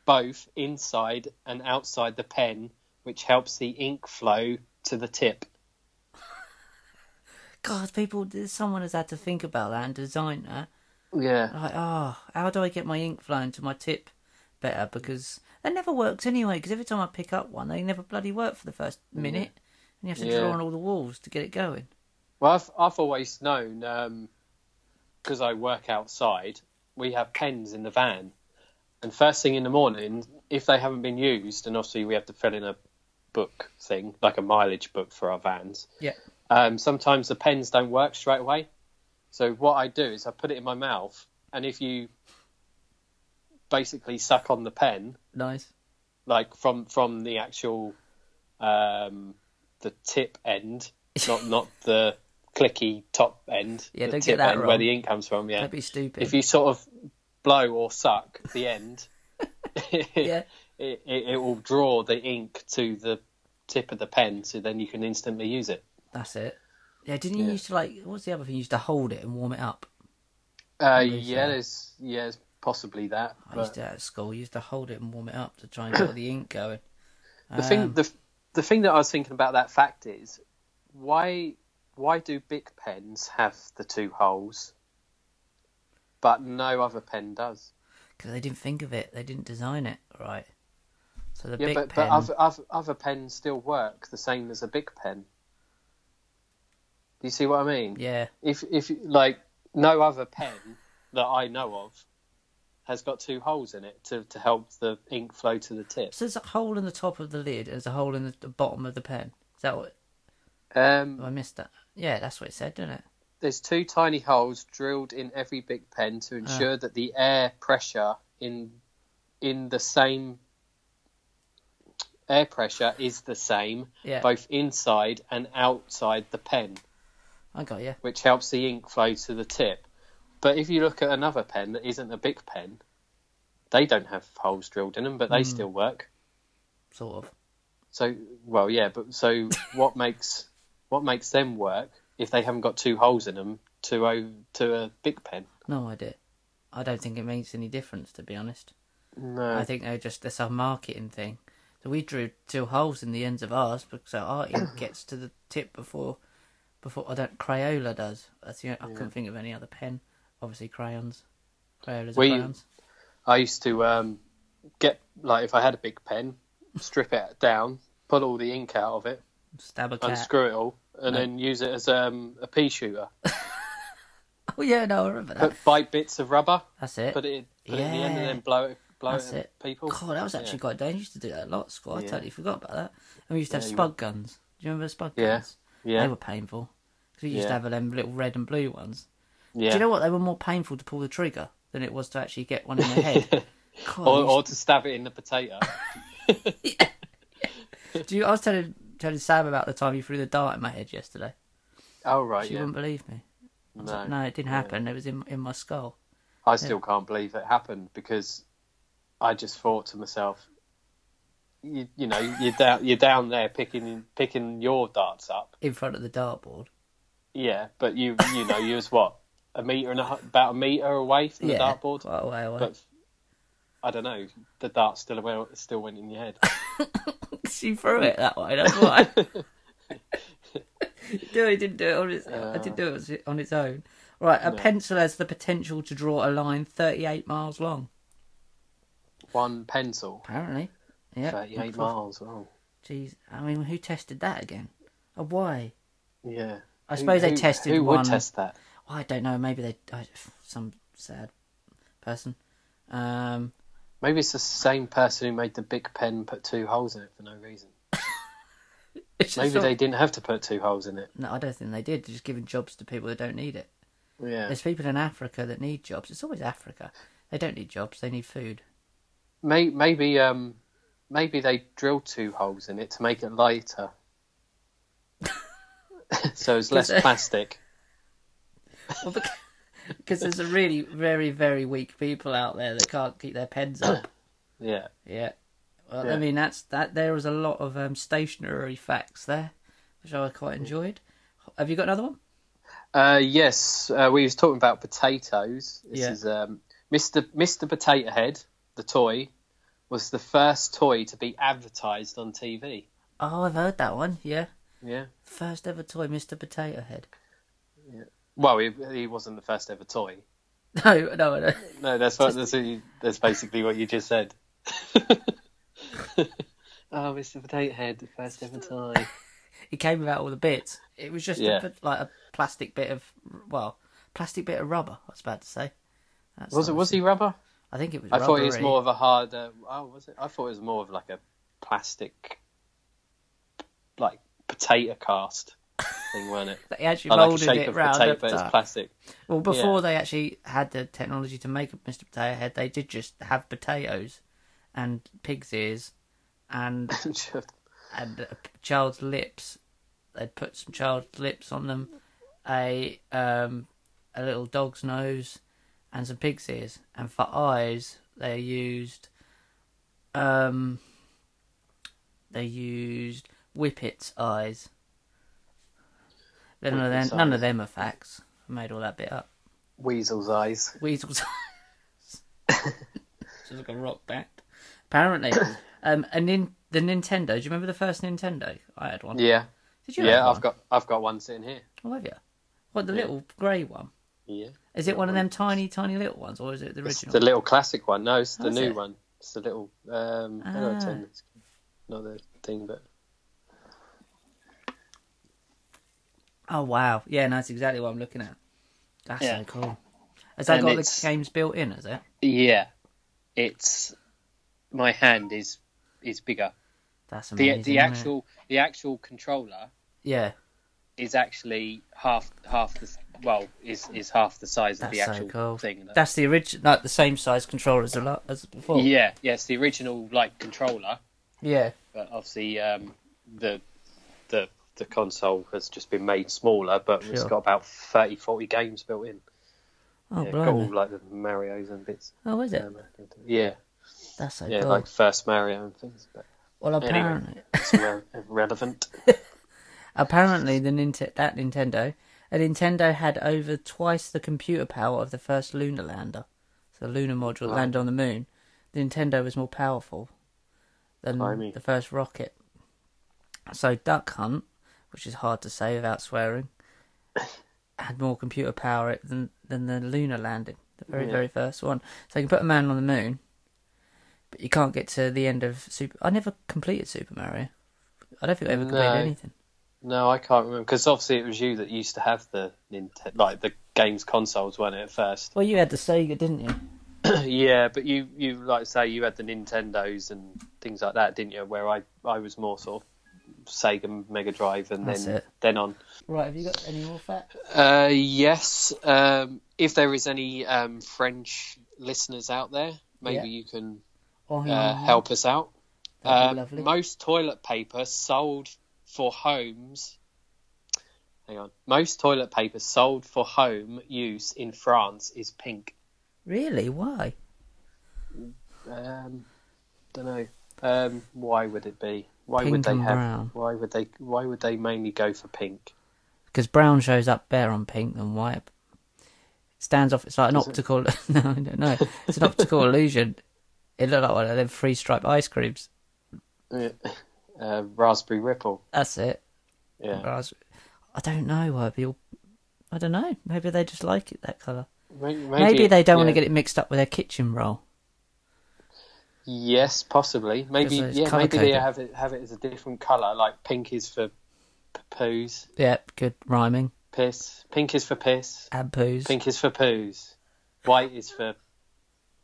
Speaker 3: both inside and outside the pen, which helps the ink flow to the tip.
Speaker 2: God, people, someone has had to think about that and design that.
Speaker 3: Yeah.
Speaker 2: Like, oh, how do I get my ink flowing to my tip better? Because that never works anyway. Because every time I pick up one, they never bloody work for the first minute, and you have to
Speaker 3: Yeah.
Speaker 2: draw on all the walls to get it going.
Speaker 3: Well, I've I've always known because I work outside. We have pens in the van, and first thing in the morning, if they haven't been used, and obviously we have to fill in a book thing, like a mileage book for our vans.
Speaker 2: Yeah.
Speaker 3: Um, sometimes the pens don't work straight away. So what I do is I put it in my mouth, and if you basically suck on the pen,
Speaker 2: Nice.
Speaker 3: like from from the actual um, the tip end, not not the clicky top end.
Speaker 2: Yeah,
Speaker 3: the
Speaker 2: don't
Speaker 3: tip
Speaker 2: get that
Speaker 3: end
Speaker 2: wrong.
Speaker 3: where the ink comes from. Yeah,
Speaker 2: Don't be stupid.
Speaker 3: if you sort of blow or suck the end,
Speaker 2: Yeah.
Speaker 3: it, it, it will draw the ink to the tip of the pen, so then you can instantly use it.
Speaker 2: That's it. Yeah, didn't you
Speaker 3: Yeah.
Speaker 2: used to like? What's the other thing? You used to hold it and warm it up.
Speaker 3: Uh, yeah, there's yeah, there's possibly that.
Speaker 2: I used to at school. You used to hold it and warm it up to try and get the ink going.
Speaker 3: the thing
Speaker 2: Um,
Speaker 3: the the thing that I was thinking about that fact is why why do Bic pens have the two holes, but no other pen does?
Speaker 2: because they didn't think of it. They didn't design it right. So the
Speaker 3: yeah,
Speaker 2: big
Speaker 3: but,
Speaker 2: pen.
Speaker 3: but other, other other pens still work the same as a Bic pen. Do you see what I mean?
Speaker 2: yeah,
Speaker 3: If if like no other pen that I know of has got two holes in it to, to help the ink flow to the tip.
Speaker 2: so there's a hole in the top of the lid. and There's a hole in the, bottom of the pen. Is that what?
Speaker 3: Um,
Speaker 2: Have I missed that? Yeah, that's what it said, didn't it?
Speaker 3: there's two tiny holes drilled in every Bic pen to ensure that the air pressure in in the same air pressure is the same
Speaker 2: Yeah,
Speaker 3: both inside and outside the pen,
Speaker 2: I got you.
Speaker 3: which helps the ink flow to the tip. But if you look at another pen that isn't a Bic pen, they don't have holes drilled in them, but they
Speaker 2: Hmm.
Speaker 3: still work.
Speaker 2: Sort of.
Speaker 3: So, well, yeah, but so what makes what makes them work if they haven't got two holes in them to o- to a Bic pen?
Speaker 2: No idea. I don't think it makes any difference, to be honest.
Speaker 3: No.
Speaker 2: I think they're just that's a marketing thing. So we drew two holes in the ends of ours because our ink gets to the tip before before I don't Crayola does. That's the, I couldn't think of any other pen. Obviously crayons. Crayola's
Speaker 3: We-
Speaker 2: crayons.
Speaker 3: I used to um, get like if I had a Bic pen, strip it down, pull all the ink out of it,
Speaker 2: Stab a cat.
Speaker 3: unscrew it all, and
Speaker 2: No.
Speaker 3: then use it as um, a pea shooter.
Speaker 2: Oh yeah, no, I remember that.
Speaker 3: Put bite bits of rubber,
Speaker 2: That's it.
Speaker 3: put it, put it in the end, and then blow it, blow
Speaker 2: That's
Speaker 3: it people.
Speaker 2: God, that was actually
Speaker 3: Yeah.
Speaker 2: quite dangerous used to do that a lot school. I
Speaker 3: Yeah.
Speaker 2: totally forgot about that. And we used to have
Speaker 3: Yeah,
Speaker 2: spud guns. Do you remember the spud guns?
Speaker 3: Yeah,
Speaker 2: They were painful. 'Cause we used to have them little red and blue ones.
Speaker 3: Yeah.
Speaker 2: Do you know what? They were more painful to pull the trigger than it was to actually get one in the head. God,
Speaker 3: or, or to stab it in the potato.
Speaker 2: Do you? I was telling telling Sam about the time you threw the dart in my head yesterday.
Speaker 3: oh right,
Speaker 2: She
Speaker 3: yeah.
Speaker 2: wouldn't believe me.
Speaker 3: No,
Speaker 2: like, no, it didn't
Speaker 3: Yeah.
Speaker 2: happen. It was in in my skull.
Speaker 3: I still can't believe it happened because I just thought to myself, you, you know, you're down, you're down there picking picking your darts up.
Speaker 2: in front of the dartboard.
Speaker 3: Yeah, but you you know you was what a meter and a, about a meter away from
Speaker 2: yeah,
Speaker 3: the dartboard.
Speaker 2: quite away.
Speaker 3: But I don't know, the dart still went, still went in your head.
Speaker 2: she threw it that way. That's why. no, he didn't do it on its. I uh. didn't do it on its own. Right, a
Speaker 3: No.
Speaker 2: pencil has the potential to draw a line 38 miles long.
Speaker 3: One pencil,
Speaker 2: Apparently. Yeah.
Speaker 3: thirty-eight miles. Oh,
Speaker 2: Jeez, I mean, who tested that again? Oh, why?
Speaker 3: yeah.
Speaker 2: I
Speaker 3: Who-
Speaker 2: suppose they
Speaker 3: who-
Speaker 2: tested
Speaker 3: Who
Speaker 2: one.
Speaker 3: would test that?
Speaker 2: I don't know. Maybe they I, some sad person. Um,
Speaker 3: Maybe it's the same person who made the Bic pen put two holes in it for no reason. Maybe they didn't have to put two holes in it.
Speaker 2: No, I don't think they did. They're just giving jobs to people that don't need it.
Speaker 3: Yeah.
Speaker 2: There's people in Africa that need jobs. It's always Africa. They don't need jobs. They need food.
Speaker 3: May, maybe um, maybe they drilled two holes in it to make it lighter, so it's less plastic.
Speaker 2: Well, bec- because there's a really very very weak people out there that can't keep their pens up.
Speaker 3: Yeah,
Speaker 2: Yeah. Well,
Speaker 3: Yeah.
Speaker 2: I mean that's that. There was a lot of um, stationary facts there, which I quite enjoyed. Have you got another one?
Speaker 3: uh, yes. Uh, we was talking about potatoes. This
Speaker 2: Yeah.
Speaker 3: is um, Mr. Mr. Potato Head, the toy, was the first toy to be advertised on TV.
Speaker 2: Oh, I've heard that one. Yeah.
Speaker 3: Yeah.
Speaker 2: First ever toy, Mr. Potato Head.
Speaker 3: Well, he, he wasn't the first ever toy.
Speaker 2: No, no, no.
Speaker 3: No, that's what, that's, that's basically what you just said. oh, Mr. Potato Head, the first ever toy.
Speaker 2: He came without all the bits. It was just
Speaker 3: Yeah.
Speaker 2: a, like a plastic bit of well, plastic bit of rubber. I was about to say. That's
Speaker 3: Was it? Was he rubber?
Speaker 2: I think it was.
Speaker 3: I thought it was more of a hard. Uh, oh, was it? I thought it was more of like a plastic, like potato cast thing, wasn't it?
Speaker 2: They actually
Speaker 3: Like, like a
Speaker 2: molded
Speaker 3: shape
Speaker 2: it
Speaker 3: of
Speaker 2: round
Speaker 3: potato,
Speaker 2: up
Speaker 3: it's plastic.
Speaker 2: Well, before
Speaker 3: Yeah.
Speaker 2: they actually had the technology to make a Mr. Potato Head, they did just have potatoes and pig's ears and and a child's lips. They'd put some child's lips on them, a um, a little dog's nose, and some pig's ears. And for eyes, they used um, they used Whippet's eyes. None of them, none of them are facts. I made all that bit up.
Speaker 3: Weasel's eyes.
Speaker 2: Weasel's eyes. It's like a rock back. Apparently, um, and nin- the Nintendo. Do you remember the first Nintendo? I had one.
Speaker 3: Yeah,
Speaker 2: Did you?
Speaker 3: yeah.
Speaker 2: have one?
Speaker 3: I've got I've got one sitting here.
Speaker 2: Oh, have you? What the
Speaker 3: Yeah.
Speaker 2: little grey one?
Speaker 3: Yeah,
Speaker 2: Is it one of them tiny, tiny little ones, or is it the
Speaker 3: it's
Speaker 2: original?
Speaker 3: the little classic one. No, it's
Speaker 2: Oh,
Speaker 3: the
Speaker 2: is
Speaker 3: new
Speaker 2: it?
Speaker 3: one. It's the little. Um, I don't
Speaker 2: Ah.
Speaker 3: know, it's not the thing, but
Speaker 2: Oh wow! Yeah, no, that's exactly what I'm looking at. That's
Speaker 3: Yeah.
Speaker 2: so cool. Has that
Speaker 3: And
Speaker 2: got
Speaker 3: it's-
Speaker 2: the games built in? Is it?
Speaker 3: yeah, it's my hand is is bigger.
Speaker 2: That's
Speaker 3: The
Speaker 2: amazing.
Speaker 3: the
Speaker 2: isn't it?
Speaker 3: actual the actual controller
Speaker 2: Yeah,
Speaker 3: is actually half half the well is is half the size of
Speaker 2: that's
Speaker 3: the
Speaker 2: so
Speaker 3: actual
Speaker 2: cool.
Speaker 3: thing.
Speaker 2: That's the original, like the same size controller as a lot as before.
Speaker 3: yeah, yes, the original like controller,
Speaker 2: Yeah.
Speaker 3: but obviously um, the the the console has just been made smaller, but it's got about 30, 40 games built in.
Speaker 2: Oh,
Speaker 3: yeah, got all like the Mario's and bits.
Speaker 2: Oh, is it?
Speaker 3: Um, yeah,
Speaker 2: That's so
Speaker 3: yeah,
Speaker 2: cool.
Speaker 3: like first Mario and things. But
Speaker 2: well,
Speaker 3: anyway.
Speaker 2: apparently,
Speaker 3: it's irre- irrelevant.
Speaker 2: apparently the Nint- that Nintendo, a Nintendo had over twice the computer power of the first lunar lander. So the lunar module that landed on the moon. The Nintendo was more powerful than
Speaker 3: Blimey.
Speaker 2: the first rocket. So Duck Hunt, which is hard to say without swearing, had more computer power than than the lunar landing. the very
Speaker 3: Yeah.
Speaker 2: very first one. So you can put a man on the moon, but you can't get to the end of Super. I never completed Super Mario. I don't think I ever completed
Speaker 3: No.
Speaker 2: anything.
Speaker 3: No, I can't remember because obviously it was you that used to have the Nintendo, like the games consoles, weren't it at first?
Speaker 2: Well, you had the Sega, didn't you?
Speaker 3: yeah, but you you like say you had the Nintendos and things like that, didn't you? Where I I was more sort of Sega Mega Drive and
Speaker 2: That's
Speaker 3: then
Speaker 2: it.
Speaker 3: then on.
Speaker 2: Right. Have you got any more facts?
Speaker 3: Uh, yes. Um, if there is any um, French listeners out there, maybe
Speaker 2: Yeah.
Speaker 3: you can
Speaker 2: Oh,
Speaker 3: uh, help us out.
Speaker 2: That'd
Speaker 3: Um, most toilet paper sold for homes. Hang on. Most toilet paper sold for home use in France is pink.
Speaker 2: Really? Why?
Speaker 3: Um, don't know. Um, why would it be? Why would they have?
Speaker 2: brown.
Speaker 3: Why would they? Why would they mainly go for pink?
Speaker 2: Because brown shows up better on pink than white. It stands off. It's like an
Speaker 3: it?
Speaker 2: optical. no, I don't know. It's an optical illusion. It looked like one of them three stripe ice creams.
Speaker 3: Yeah. Uh, raspberry ripple.
Speaker 2: That's it.
Speaker 3: Yeah.
Speaker 2: Whereas- I don't know why people. I don't know. Maybe they just like it that colour.
Speaker 3: Maybe,
Speaker 2: Maybe, they don't want to get it mixed up with their kitchen roll.
Speaker 3: Yes, possibly. Maybe yeah. Maybe they have it have it as a different color. Like pink is for p- poos,
Speaker 2: Yep, good rhyming.
Speaker 3: piss. Pink is for piss.
Speaker 2: And poos.
Speaker 3: Pink is for poos. White is for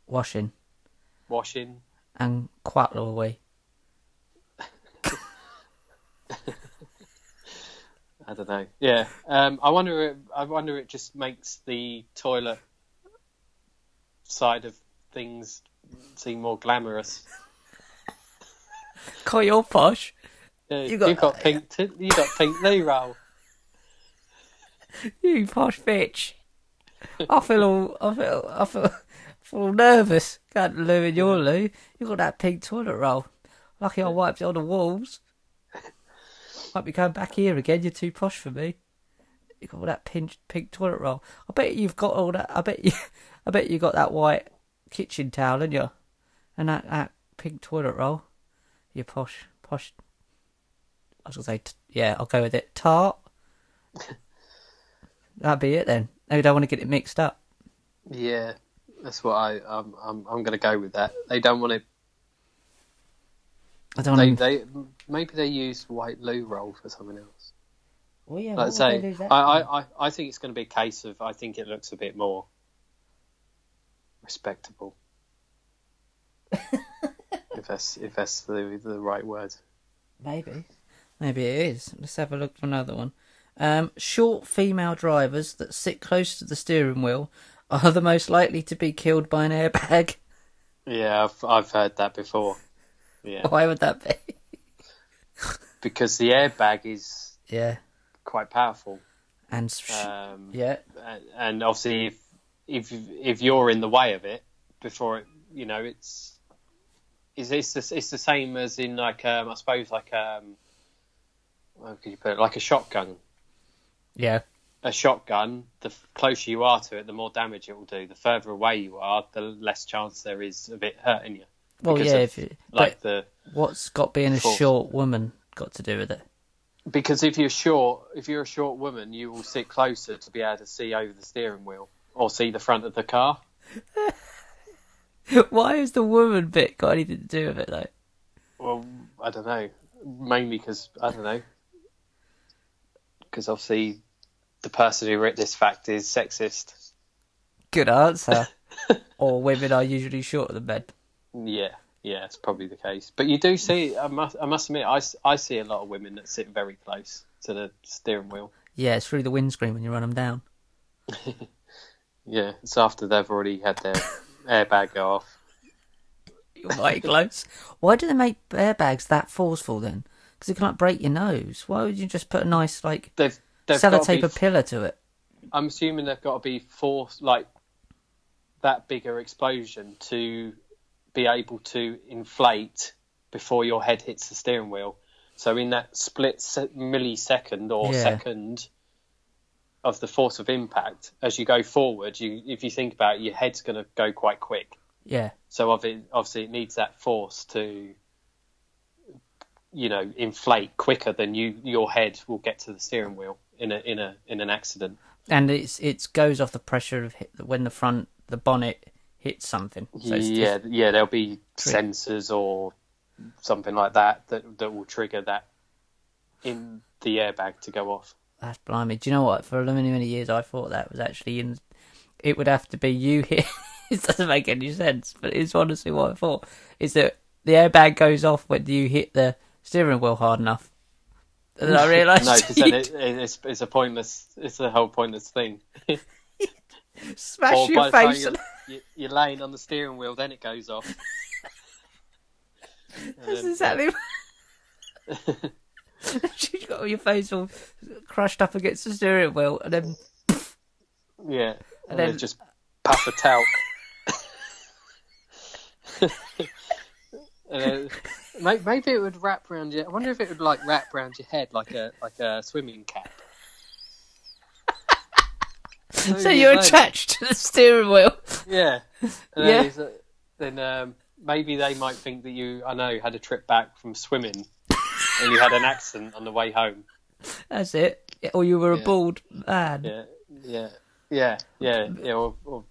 Speaker 2: Washing.
Speaker 3: washing.
Speaker 2: And quattro away.
Speaker 3: I don't know. Yeah. Um, I wonder. It, I wonder. It just makes the toilet side of things seem more glamorous.
Speaker 2: Call your posh.
Speaker 3: Uh,
Speaker 2: You
Speaker 3: you
Speaker 2: got-
Speaker 3: got, pink. T- you got pink loo roll.
Speaker 2: You posh bitch. I feel all. I feel. I feel. feel all nervous. Got loo in your loo. You got that pink toilet roll. Lucky I wiped it on the walls. Might be going back here again. You're too posh for me. You got all that pink pink toilet roll. I bet you've got all that. I bet you. I bet you got that white kitchen towel, and you, and that that pink toilet roll. You posh posh. I was gonna say, t- yeah, I'll go with it. Tart. That'd be it then. Maybe don't want to get it mixed up.
Speaker 3: Yeah, that's what I. I'm. I'm, I'm going to go with that. They don't want it.
Speaker 2: I don't
Speaker 3: They,
Speaker 2: to.
Speaker 3: they maybe they use white loo roll for something else.
Speaker 2: Well, yeah,
Speaker 3: Like I
Speaker 2: what would they
Speaker 3: say, I. I, I, I think it's going to be a case of I think it looks a bit more respectable. if that's if that's the the right word.
Speaker 2: Maybe. Maybe it is. Let's have a look for another one. Um, short female drivers that sit close to the steering wheel are the most likely to be killed by an airbag.
Speaker 3: Yeah, I've I've heard that before. Yeah,
Speaker 2: Why would that be?
Speaker 3: because the airbag is
Speaker 2: Yeah.
Speaker 3: quite powerful.
Speaker 2: And
Speaker 3: Um,
Speaker 2: yeah,
Speaker 3: and- and obviously if if if you're in the way of it before it you know it's it's it's the, it's the same as in like um, I suppose like um how could you put it like a shotgun
Speaker 2: yeah,
Speaker 3: a shotgun the closer you are to it the more damage it will do the further away you are the less chance there is of it hurting you
Speaker 2: well, yeah.
Speaker 3: of,
Speaker 2: If you,
Speaker 3: like the
Speaker 2: what's got being a
Speaker 3: Force.
Speaker 2: short woman got to do with it?
Speaker 3: because if you're short if you're a short woman you will sit closer to be able to see over the steering wheel or see the front of the car
Speaker 2: Why has the woman bit got anything to do with it though?
Speaker 3: Well, I don't know. Mainly because I don't know. Because obviously, the person who wrote this fact is sexist.
Speaker 2: Good answer. or women are usually shorter than men.
Speaker 3: Yeah, yeah, it's probably the case. But you do see. I must, I must admit—I see a lot of women that sit very close to the steering wheel.
Speaker 2: Yeah, it's through the windscreen when you run them down.
Speaker 3: Yeah, it's after they've already had their airbag go off.
Speaker 2: You're mighty close. Why do they make airbags that forceful then? Because it can like break your nose. Why would you just put a nice like
Speaker 3: They've, they've
Speaker 2: sellotape
Speaker 3: be
Speaker 2: a pillar to it?
Speaker 3: I'm assuming they've got to be forced like that bigger explosion to be able to inflate before your head hits the steering wheel. So in that split millisecond or
Speaker 2: Yeah.
Speaker 3: second of the force of impact, as you go forward, you if you think about it, your head's going to go quite quick.
Speaker 2: Yeah,
Speaker 3: So obviously it needs that force to you know inflate quicker than you your head will get to the steering wheel in a in a in an accident.
Speaker 2: and it's it goes off the pressure of hit, when the front the bonnet hits something. So
Speaker 3: yeah, yeah, there'll be sensors or something like that that that will trigger that in the airbag to go off.
Speaker 2: That's blimey. Do you know what? For a many many years, I thought that was actually in. It would have to be you hit. it doesn't make any sense, but it's honestly what I thought. Is that the airbag goes off when you hit the steering wheel hard enough? And then I realised
Speaker 3: no, because then it, it, it's it's a pointless. It's a whole pointless thing.
Speaker 2: smash
Speaker 3: or
Speaker 2: your
Speaker 3: by the time
Speaker 2: face.
Speaker 3: you're,
Speaker 2: and-
Speaker 3: you're laying on the steering wheel, then it goes off.
Speaker 2: That's
Speaker 3: then-
Speaker 2: exactly. You've got your face all crushed up against the steering wheel, and then
Speaker 3: Yeah,
Speaker 2: then-
Speaker 3: and, then just puff a talc. and then, may- maybe it would wrap around your. I wonder if it would like wrap around your head like a like a swimming cap.
Speaker 2: so you're
Speaker 3: then-
Speaker 2: attached to the steering wheel.
Speaker 3: Yeah. And
Speaker 2: Yeah.
Speaker 3: Then, uh, then um, maybe they might think that you, I know, had a trip back from swimming and you had an accident on the way home.
Speaker 2: That's it. Or you were a
Speaker 3: Yeah.
Speaker 2: bald man.
Speaker 3: Yeah, yeah, yeah, yeah, yeah. Or, or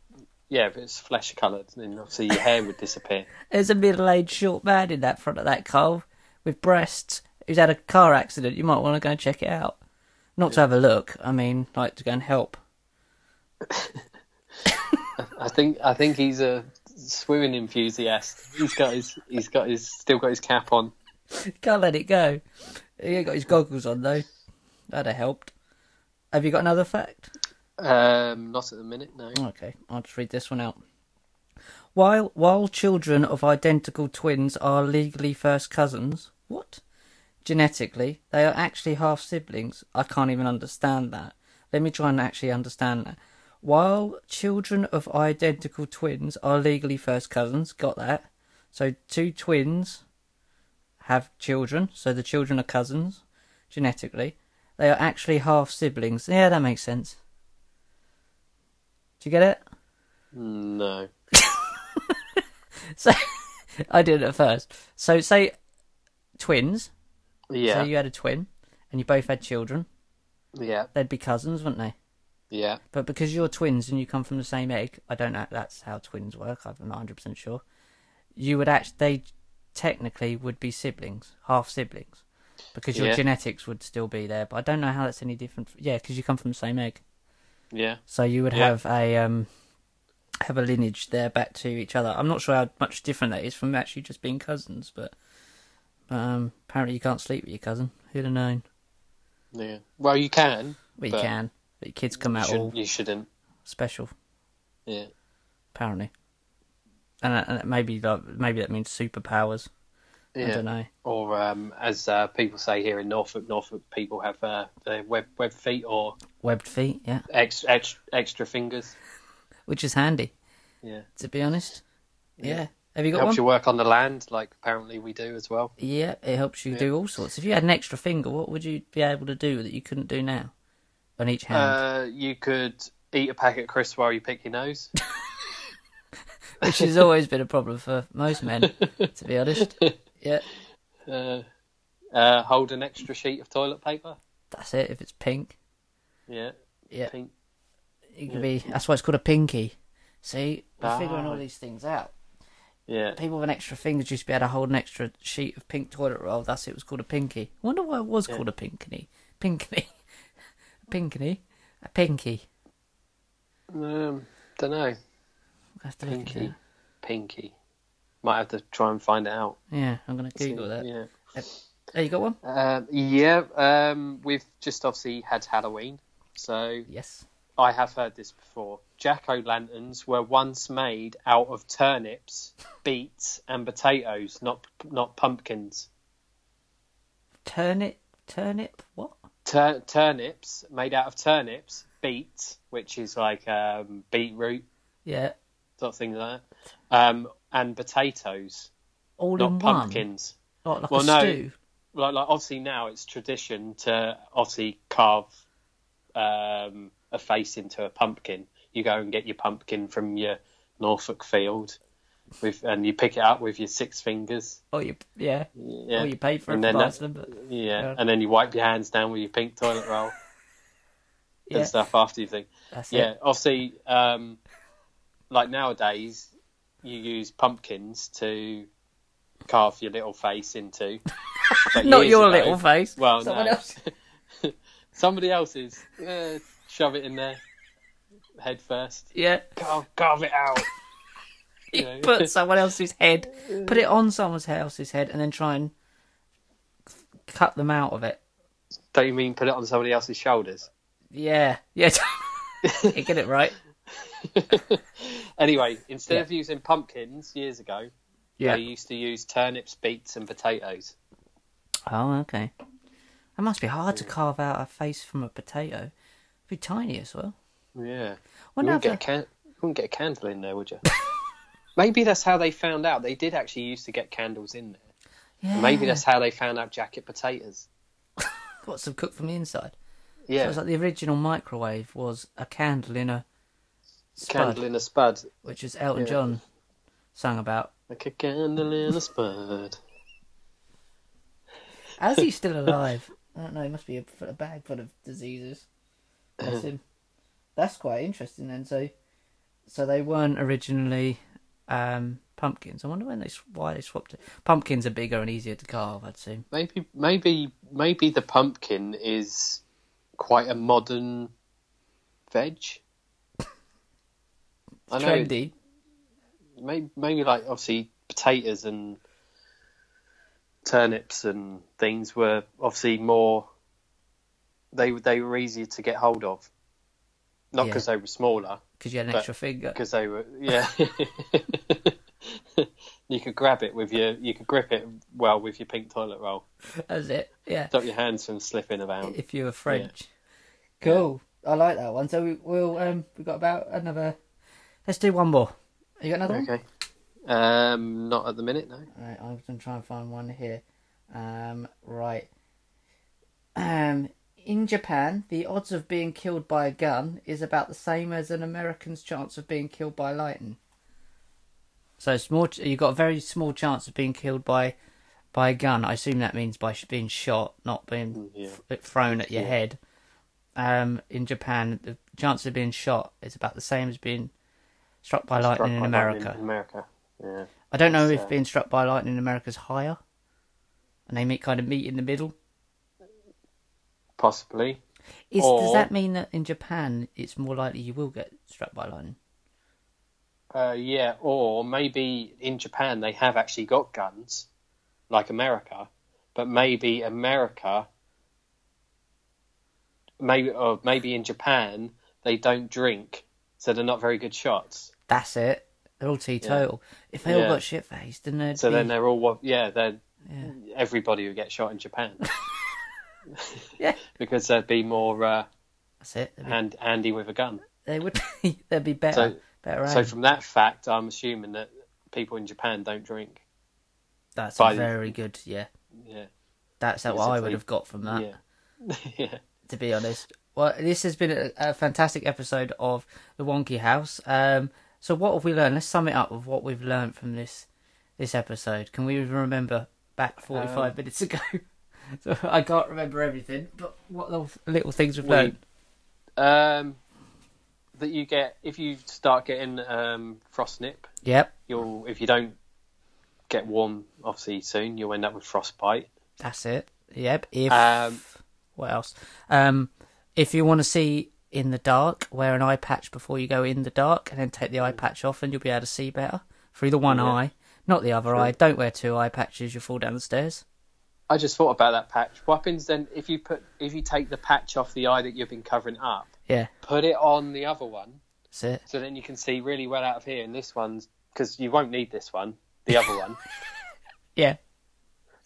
Speaker 3: yeah, if it's flesh coloured, then obviously your hair would disappear.
Speaker 2: There's a middle-aged short man in that front of that car with breasts who's had a car accident. You might want to go and check it out. Not to have a look. I mean, like to go and help.
Speaker 3: I think I think he's a swimming enthusiast. He's got his he's got his still got his cap on.
Speaker 2: Can't let it go. He ain't got his goggles on though. That'd have helped. Have you got another fact?
Speaker 3: Um, not at the minute, no.
Speaker 2: Okay, I'll just read this one out. While while children of identical twins are legally first cousins, what? Genetically, they are actually half siblings. I can't even understand that. Let me try and actually understand that. While children of identical twins are legally first cousins, got that? So two twins have children, so the children are cousins genetically. They are actually half siblings. Yeah, that makes sense. Do you get it?
Speaker 3: No.
Speaker 2: So I did it at first. So say twins.
Speaker 3: Yeah,
Speaker 2: So you had a twin, and you both had children.
Speaker 3: yeah,
Speaker 2: They'd be cousins, wouldn't they?
Speaker 3: yeah.
Speaker 2: But because you're twins and you come from the same egg, I don't know. That's how twins work. I'm not 100 percent sure. You would actually, they technically would be siblings, half siblings, because your
Speaker 3: Yeah.
Speaker 2: genetics would still be there. But I don't know how that's any different. Yeah, because you come from the same egg,
Speaker 3: Yeah.
Speaker 2: so you would
Speaker 3: Yeah.
Speaker 2: have a um have a lineage there back to each other. I'm not sure how much different that is from actually just being cousins, but um, apparently you can't sleep with your cousin. Who'd have known?
Speaker 3: Yeah. Well, you can.
Speaker 2: Well, you can, but your kids come out
Speaker 3: should,
Speaker 2: all
Speaker 3: you shouldn't.
Speaker 2: special.
Speaker 3: Yeah.
Speaker 2: apparently. And, uh, and maybe like, maybe that means superpowers. I don't know.
Speaker 3: Or um, as uh, people say here in Norfolk, Norfolk people have uh, their web web feet or
Speaker 2: Webbed feet, yeah,
Speaker 3: ex, ex, extra fingers.
Speaker 2: which is handy
Speaker 3: Yeah.
Speaker 2: to be honest. Yeah.
Speaker 3: Yeah.
Speaker 2: Have you got
Speaker 3: Helps
Speaker 2: one?
Speaker 3: you work on the land, like apparently we do as well.
Speaker 2: Yeah, it helps you
Speaker 3: Yeah.
Speaker 2: do all sorts. If you had an extra finger, what would you be able to do that you couldn't do now? On each hand,
Speaker 3: Uh, you could eat a packet of crisps while you pick your nose.
Speaker 2: which has always been a problem for most men, to be honest. Yeah,
Speaker 3: Uh, uh, hold an extra sheet of toilet paper.
Speaker 2: that's it. If it's pink,
Speaker 3: Yeah.
Speaker 2: yeah,
Speaker 3: Pink.
Speaker 2: it could be. That's why it's called a pinky. See, we're
Speaker 3: Ah.
Speaker 2: figuring all these things out.
Speaker 3: Yeah.
Speaker 2: People with an extra finger used to be able to hold an extra sheet of pink toilet roll. That's it. It was called a pinky. I wonder why it was
Speaker 3: Yeah.
Speaker 2: called a pinkney. Pinkney. a pinkney. A pinky.
Speaker 3: Um, don't know.
Speaker 2: To look into
Speaker 3: Pinky. Pinky. Might have to try and find it out.
Speaker 2: Yeah, I'm gonna Google that.
Speaker 3: Yeah.
Speaker 2: There you got one.
Speaker 3: Um, yeah. Um, we've just obviously had Halloween, so
Speaker 2: Yes.
Speaker 3: I have heard this before. Jack o' lanterns were once made out of turnips, beets, and potatoes, not not pumpkins.
Speaker 2: Turnip. Turnip. What?
Speaker 3: Tur- turnips made out of turnips, beets, which is like um, beetroot,
Speaker 2: Yeah.
Speaker 3: Sort of thing like that, um, and potatoes,
Speaker 2: All
Speaker 3: not
Speaker 2: in one.
Speaker 3: pumpkins.
Speaker 2: Like, like
Speaker 3: Well, no.
Speaker 2: stew.
Speaker 3: Like, like obviously now it's tradition to obviously carve um, a face into a pumpkin. You go and get your pumpkin from your Norfolk field, with and you pick it up with your six fingers.
Speaker 2: Oh, you. Yeah.
Speaker 3: Yeah,
Speaker 2: Or you pay for it
Speaker 3: And then that-
Speaker 2: Iceland, but
Speaker 3: yeah,
Speaker 2: Yeah.
Speaker 3: and then you wipe your hands down with your pink toilet roll
Speaker 2: yeah,
Speaker 3: and stuff after you think.
Speaker 2: that's
Speaker 3: Yeah,
Speaker 2: it.
Speaker 3: obviously, um, like nowadays, you use pumpkins to carve your little face into.
Speaker 2: Not your
Speaker 3: ago-
Speaker 2: little face.
Speaker 3: Well,
Speaker 2: Someone
Speaker 3: no.
Speaker 2: else.
Speaker 3: Somebody else's. Uh, shove it in there, head first.
Speaker 2: Yeah.
Speaker 3: Carve, carve it out.
Speaker 2: You
Speaker 3: know.
Speaker 2: put someone else's head, put it on someone else's head, and then try and f- cut them out of it.
Speaker 3: Don't you mean put it on somebody else's shoulders?
Speaker 2: Yeah, yeah. you get it right.
Speaker 3: Anyway, instead
Speaker 2: Yeah.
Speaker 3: of using pumpkins years ago,
Speaker 2: Yeah.
Speaker 3: they used to use turnips, beets, and potatoes.
Speaker 2: Oh, okay. It must be hard to carve out a face from a potato. It'd be tiny as well.
Speaker 3: Yeah. You wouldn't get, a can- you wouldn't get a candle in there, would you? Maybe that's how they found out. They did actually used to get candles in there.
Speaker 2: yeah.
Speaker 3: Maybe that's how they found out jacket potatoes.
Speaker 2: got some cooked from the inside.
Speaker 3: Yeah.
Speaker 2: So it's like the original microwave was a candle in a spud,
Speaker 3: candle in a spud.
Speaker 2: which is Elton
Speaker 3: Yeah.
Speaker 2: John sang about.
Speaker 3: Like a candle in a spud.
Speaker 2: How's he still alive? I don't know. He must be a, a bag full of diseases. Bless him. That's quite interesting then. So, so they weren't originally um, pumpkins. I wonder when they why they swapped it. Pumpkins are bigger and easier to carve. I'd say.
Speaker 3: Maybe, maybe, maybe the pumpkin is quite a modern veg. I know.
Speaker 2: Trendy.
Speaker 3: maybe, maybe like obviously potatoes and turnips and things were obviously more they they were easier to get hold of not
Speaker 2: Yeah.
Speaker 3: because they were smaller
Speaker 2: because you had an extra finger.
Speaker 3: because they were yeah you could grab it with your you could grip it well with your pink toilet roll
Speaker 2: That's it. Yeah.
Speaker 3: stop your hands from slipping around
Speaker 2: If you were French. Cool. I like that one. So we, we'll um we got about another. Let's do one more. You got another one?
Speaker 3: okay um not at the minute no
Speaker 2: Right, I'm gonna try and find one here. Um, right. Um, in Japan, the odds of being killed by a gun is about the same as an American's chance of being killed by lightning. So it's more. You've got a very small chance of being killed by by a gun. I assume that means by being shot, not being
Speaker 3: yeah.
Speaker 2: f- thrown at your
Speaker 3: Yeah.
Speaker 2: head. Um, in Japan, the chance of being shot is about the same as being struck by
Speaker 3: Struck
Speaker 2: lightning in
Speaker 3: by
Speaker 2: America.
Speaker 3: in America yeah
Speaker 2: I don't know
Speaker 3: It's,
Speaker 2: if being struck by lightning in America is higher, and they meet kind of meet in the middle.
Speaker 3: possibly
Speaker 2: Is does that mean that in Japan it's more likely you will get struck by lightning?
Speaker 3: Uh, yeah, or maybe in Japan they have actually got guns, like America, but maybe America, maybe or maybe in Japan they don't drink, so they're not very good shots.
Speaker 2: That's it. They're all teetotal. If they all got shit faced, then they'd
Speaker 3: So
Speaker 2: be,
Speaker 3: then they're all yeah, they're
Speaker 2: Yeah.
Speaker 3: everybody who gets shot in Japan
Speaker 2: yeah,
Speaker 3: because they'd be more uh,
Speaker 2: that's it. Be,
Speaker 3: hand, handy with a gun.
Speaker 2: they would be, they'd be better,
Speaker 3: So-
Speaker 2: better.
Speaker 3: So
Speaker 2: aim.
Speaker 3: from that fact, I'm assuming that people in Japan don't drink.
Speaker 2: That's
Speaker 3: by-
Speaker 2: very good. Yeah,
Speaker 3: Yeah,
Speaker 2: that's what I would have got from that.
Speaker 3: yeah, yeah.
Speaker 2: to be honest. Well, this has been a, a fantastic episode of the Wonky House. Um, so what have we learned? Let's sum it up with what we've learned from this this episode. Can we even remember back forty five
Speaker 3: Um,
Speaker 2: minutes ago? so I can't remember everything, but what little, little things we've
Speaker 3: We-
Speaker 2: learned?
Speaker 3: Um, that you get if you start getting um, frost nip,
Speaker 2: Yep,
Speaker 3: you'll if you don't get warm, obviously soon you'll end up with frostbite.
Speaker 2: that's it. Yep. If
Speaker 3: Um,
Speaker 2: what else? Um, if you want to see in the dark, wear an eye patch before you go in the dark, and then take the eye mm. patch off, and you'll be able to see better through the one
Speaker 3: Yeah.
Speaker 2: eye, not the other
Speaker 3: True.
Speaker 2: eye. Don't wear two eye patches; you'll fall down the stairs.
Speaker 3: I just thought about that patch. What happens then if you put if you take the patch off the eye that you've been covering up,
Speaker 2: Yeah,
Speaker 3: put it on the other one,
Speaker 2: that's it.
Speaker 3: so then you can see really well out of here. And this one's because you won't need this one, the other one,
Speaker 2: Yeah,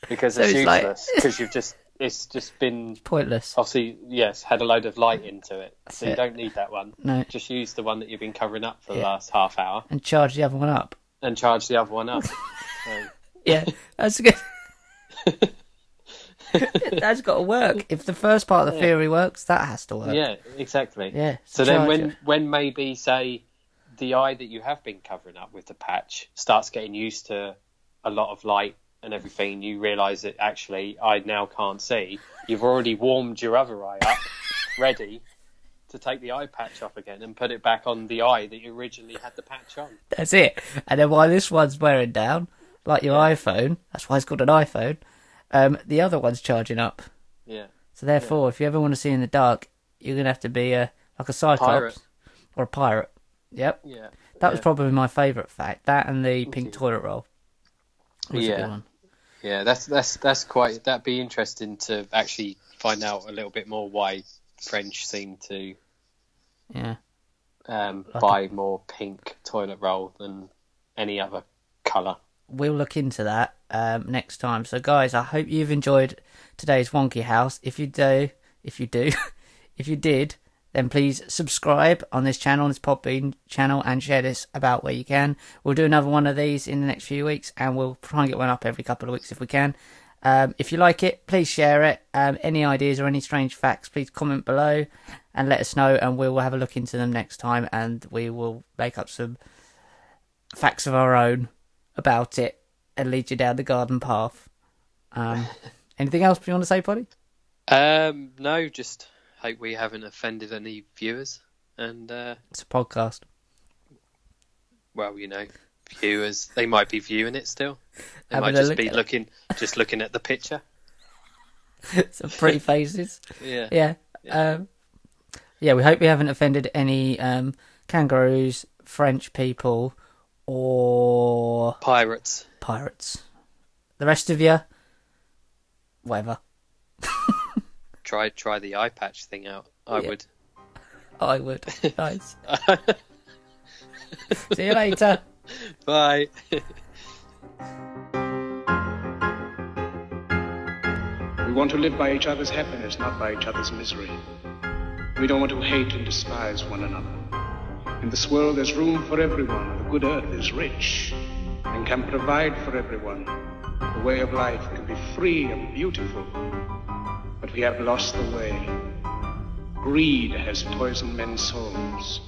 Speaker 3: because
Speaker 2: So
Speaker 3: it's
Speaker 2: it's
Speaker 3: useless because you've just it's just been
Speaker 2: pointless.
Speaker 3: obviously yes had a load of light into it, so you
Speaker 2: it.
Speaker 3: don't need that one.
Speaker 2: No,
Speaker 3: Just use the one that you've been covering up for the last half hour
Speaker 2: and charge the other one up.
Speaker 3: and charge the other one up. So,
Speaker 2: Yeah, that's good. that's got to work. If the first part of the theory works, that has to work.
Speaker 3: yeah, exactly.
Speaker 2: Yeah.
Speaker 3: So then when
Speaker 2: it.
Speaker 3: when maybe say the eye that you have been covering up with the patch starts getting used to a lot of light and everything, you realise that actually I now can't see. You've already warmed your other eye up, ready. to take the eye patch off again and put it back on the eye that you originally had the patch on.
Speaker 2: That's it. And then while this one's wearing down, like your iPhone, that's why it's called an iPhone. Um, the other one's charging up.
Speaker 3: Yeah.
Speaker 2: So therefore, if you ever want to see in the dark, you're gonna have to be a like a cyclops
Speaker 3: Pirate.
Speaker 2: or a pirate. Yep,
Speaker 3: Yeah.
Speaker 2: that was probably my favourite fact. That and the pink toilet roll. Was a good
Speaker 3: Yeah. Yeah, that's that's that's quite. That'd be interesting to actually find out a little bit more why French seem to
Speaker 2: Yeah.
Speaker 3: um,
Speaker 2: Like
Speaker 3: buy more pink toilet roll than any other colour.
Speaker 2: we'll look into that um, next time. So, guys, I hope you've enjoyed today's Wonky House. If you do, if you do, if you did, then please subscribe on this channel, this Podbean channel, and share this about where you can. We'll do another one of these in the next few weeks, and we'll try and get one up every couple of weeks if we can. Um, if you like it, please share it. Um, any ideas or any strange facts, please comment below and let us know, and we will have a look into them next time, and we will make up some facts of our own about it and lead you down the garden path. Um, anything else you want to say, Poddy?
Speaker 3: Um, no, just hope we haven't offended any viewers, and uh,
Speaker 2: It's a podcast.
Speaker 3: well, you know, viewers they might be viewing it still. They
Speaker 2: Having
Speaker 3: might just be looking, just looking at the picture.
Speaker 2: Some pretty faces.
Speaker 3: Yeah.
Speaker 2: Yeah. Um, yeah, we hope we haven't offended any um, kangaroos, French people, or
Speaker 3: Pirates.
Speaker 2: pirates. The rest of you, whatever.
Speaker 3: Try try the eye patch thing out. I
Speaker 2: Yeah.
Speaker 3: would.
Speaker 2: I would. nice. See you later.
Speaker 3: Bye.
Speaker 1: We want to live by each other's happiness, not by each other's misery. We don't want to hate and despise one another. In this world, there's room for everyone. The good earth is rich and can provide for everyone. The way of life can be free and beautiful. But we have lost the way. Greed has poisoned men's souls.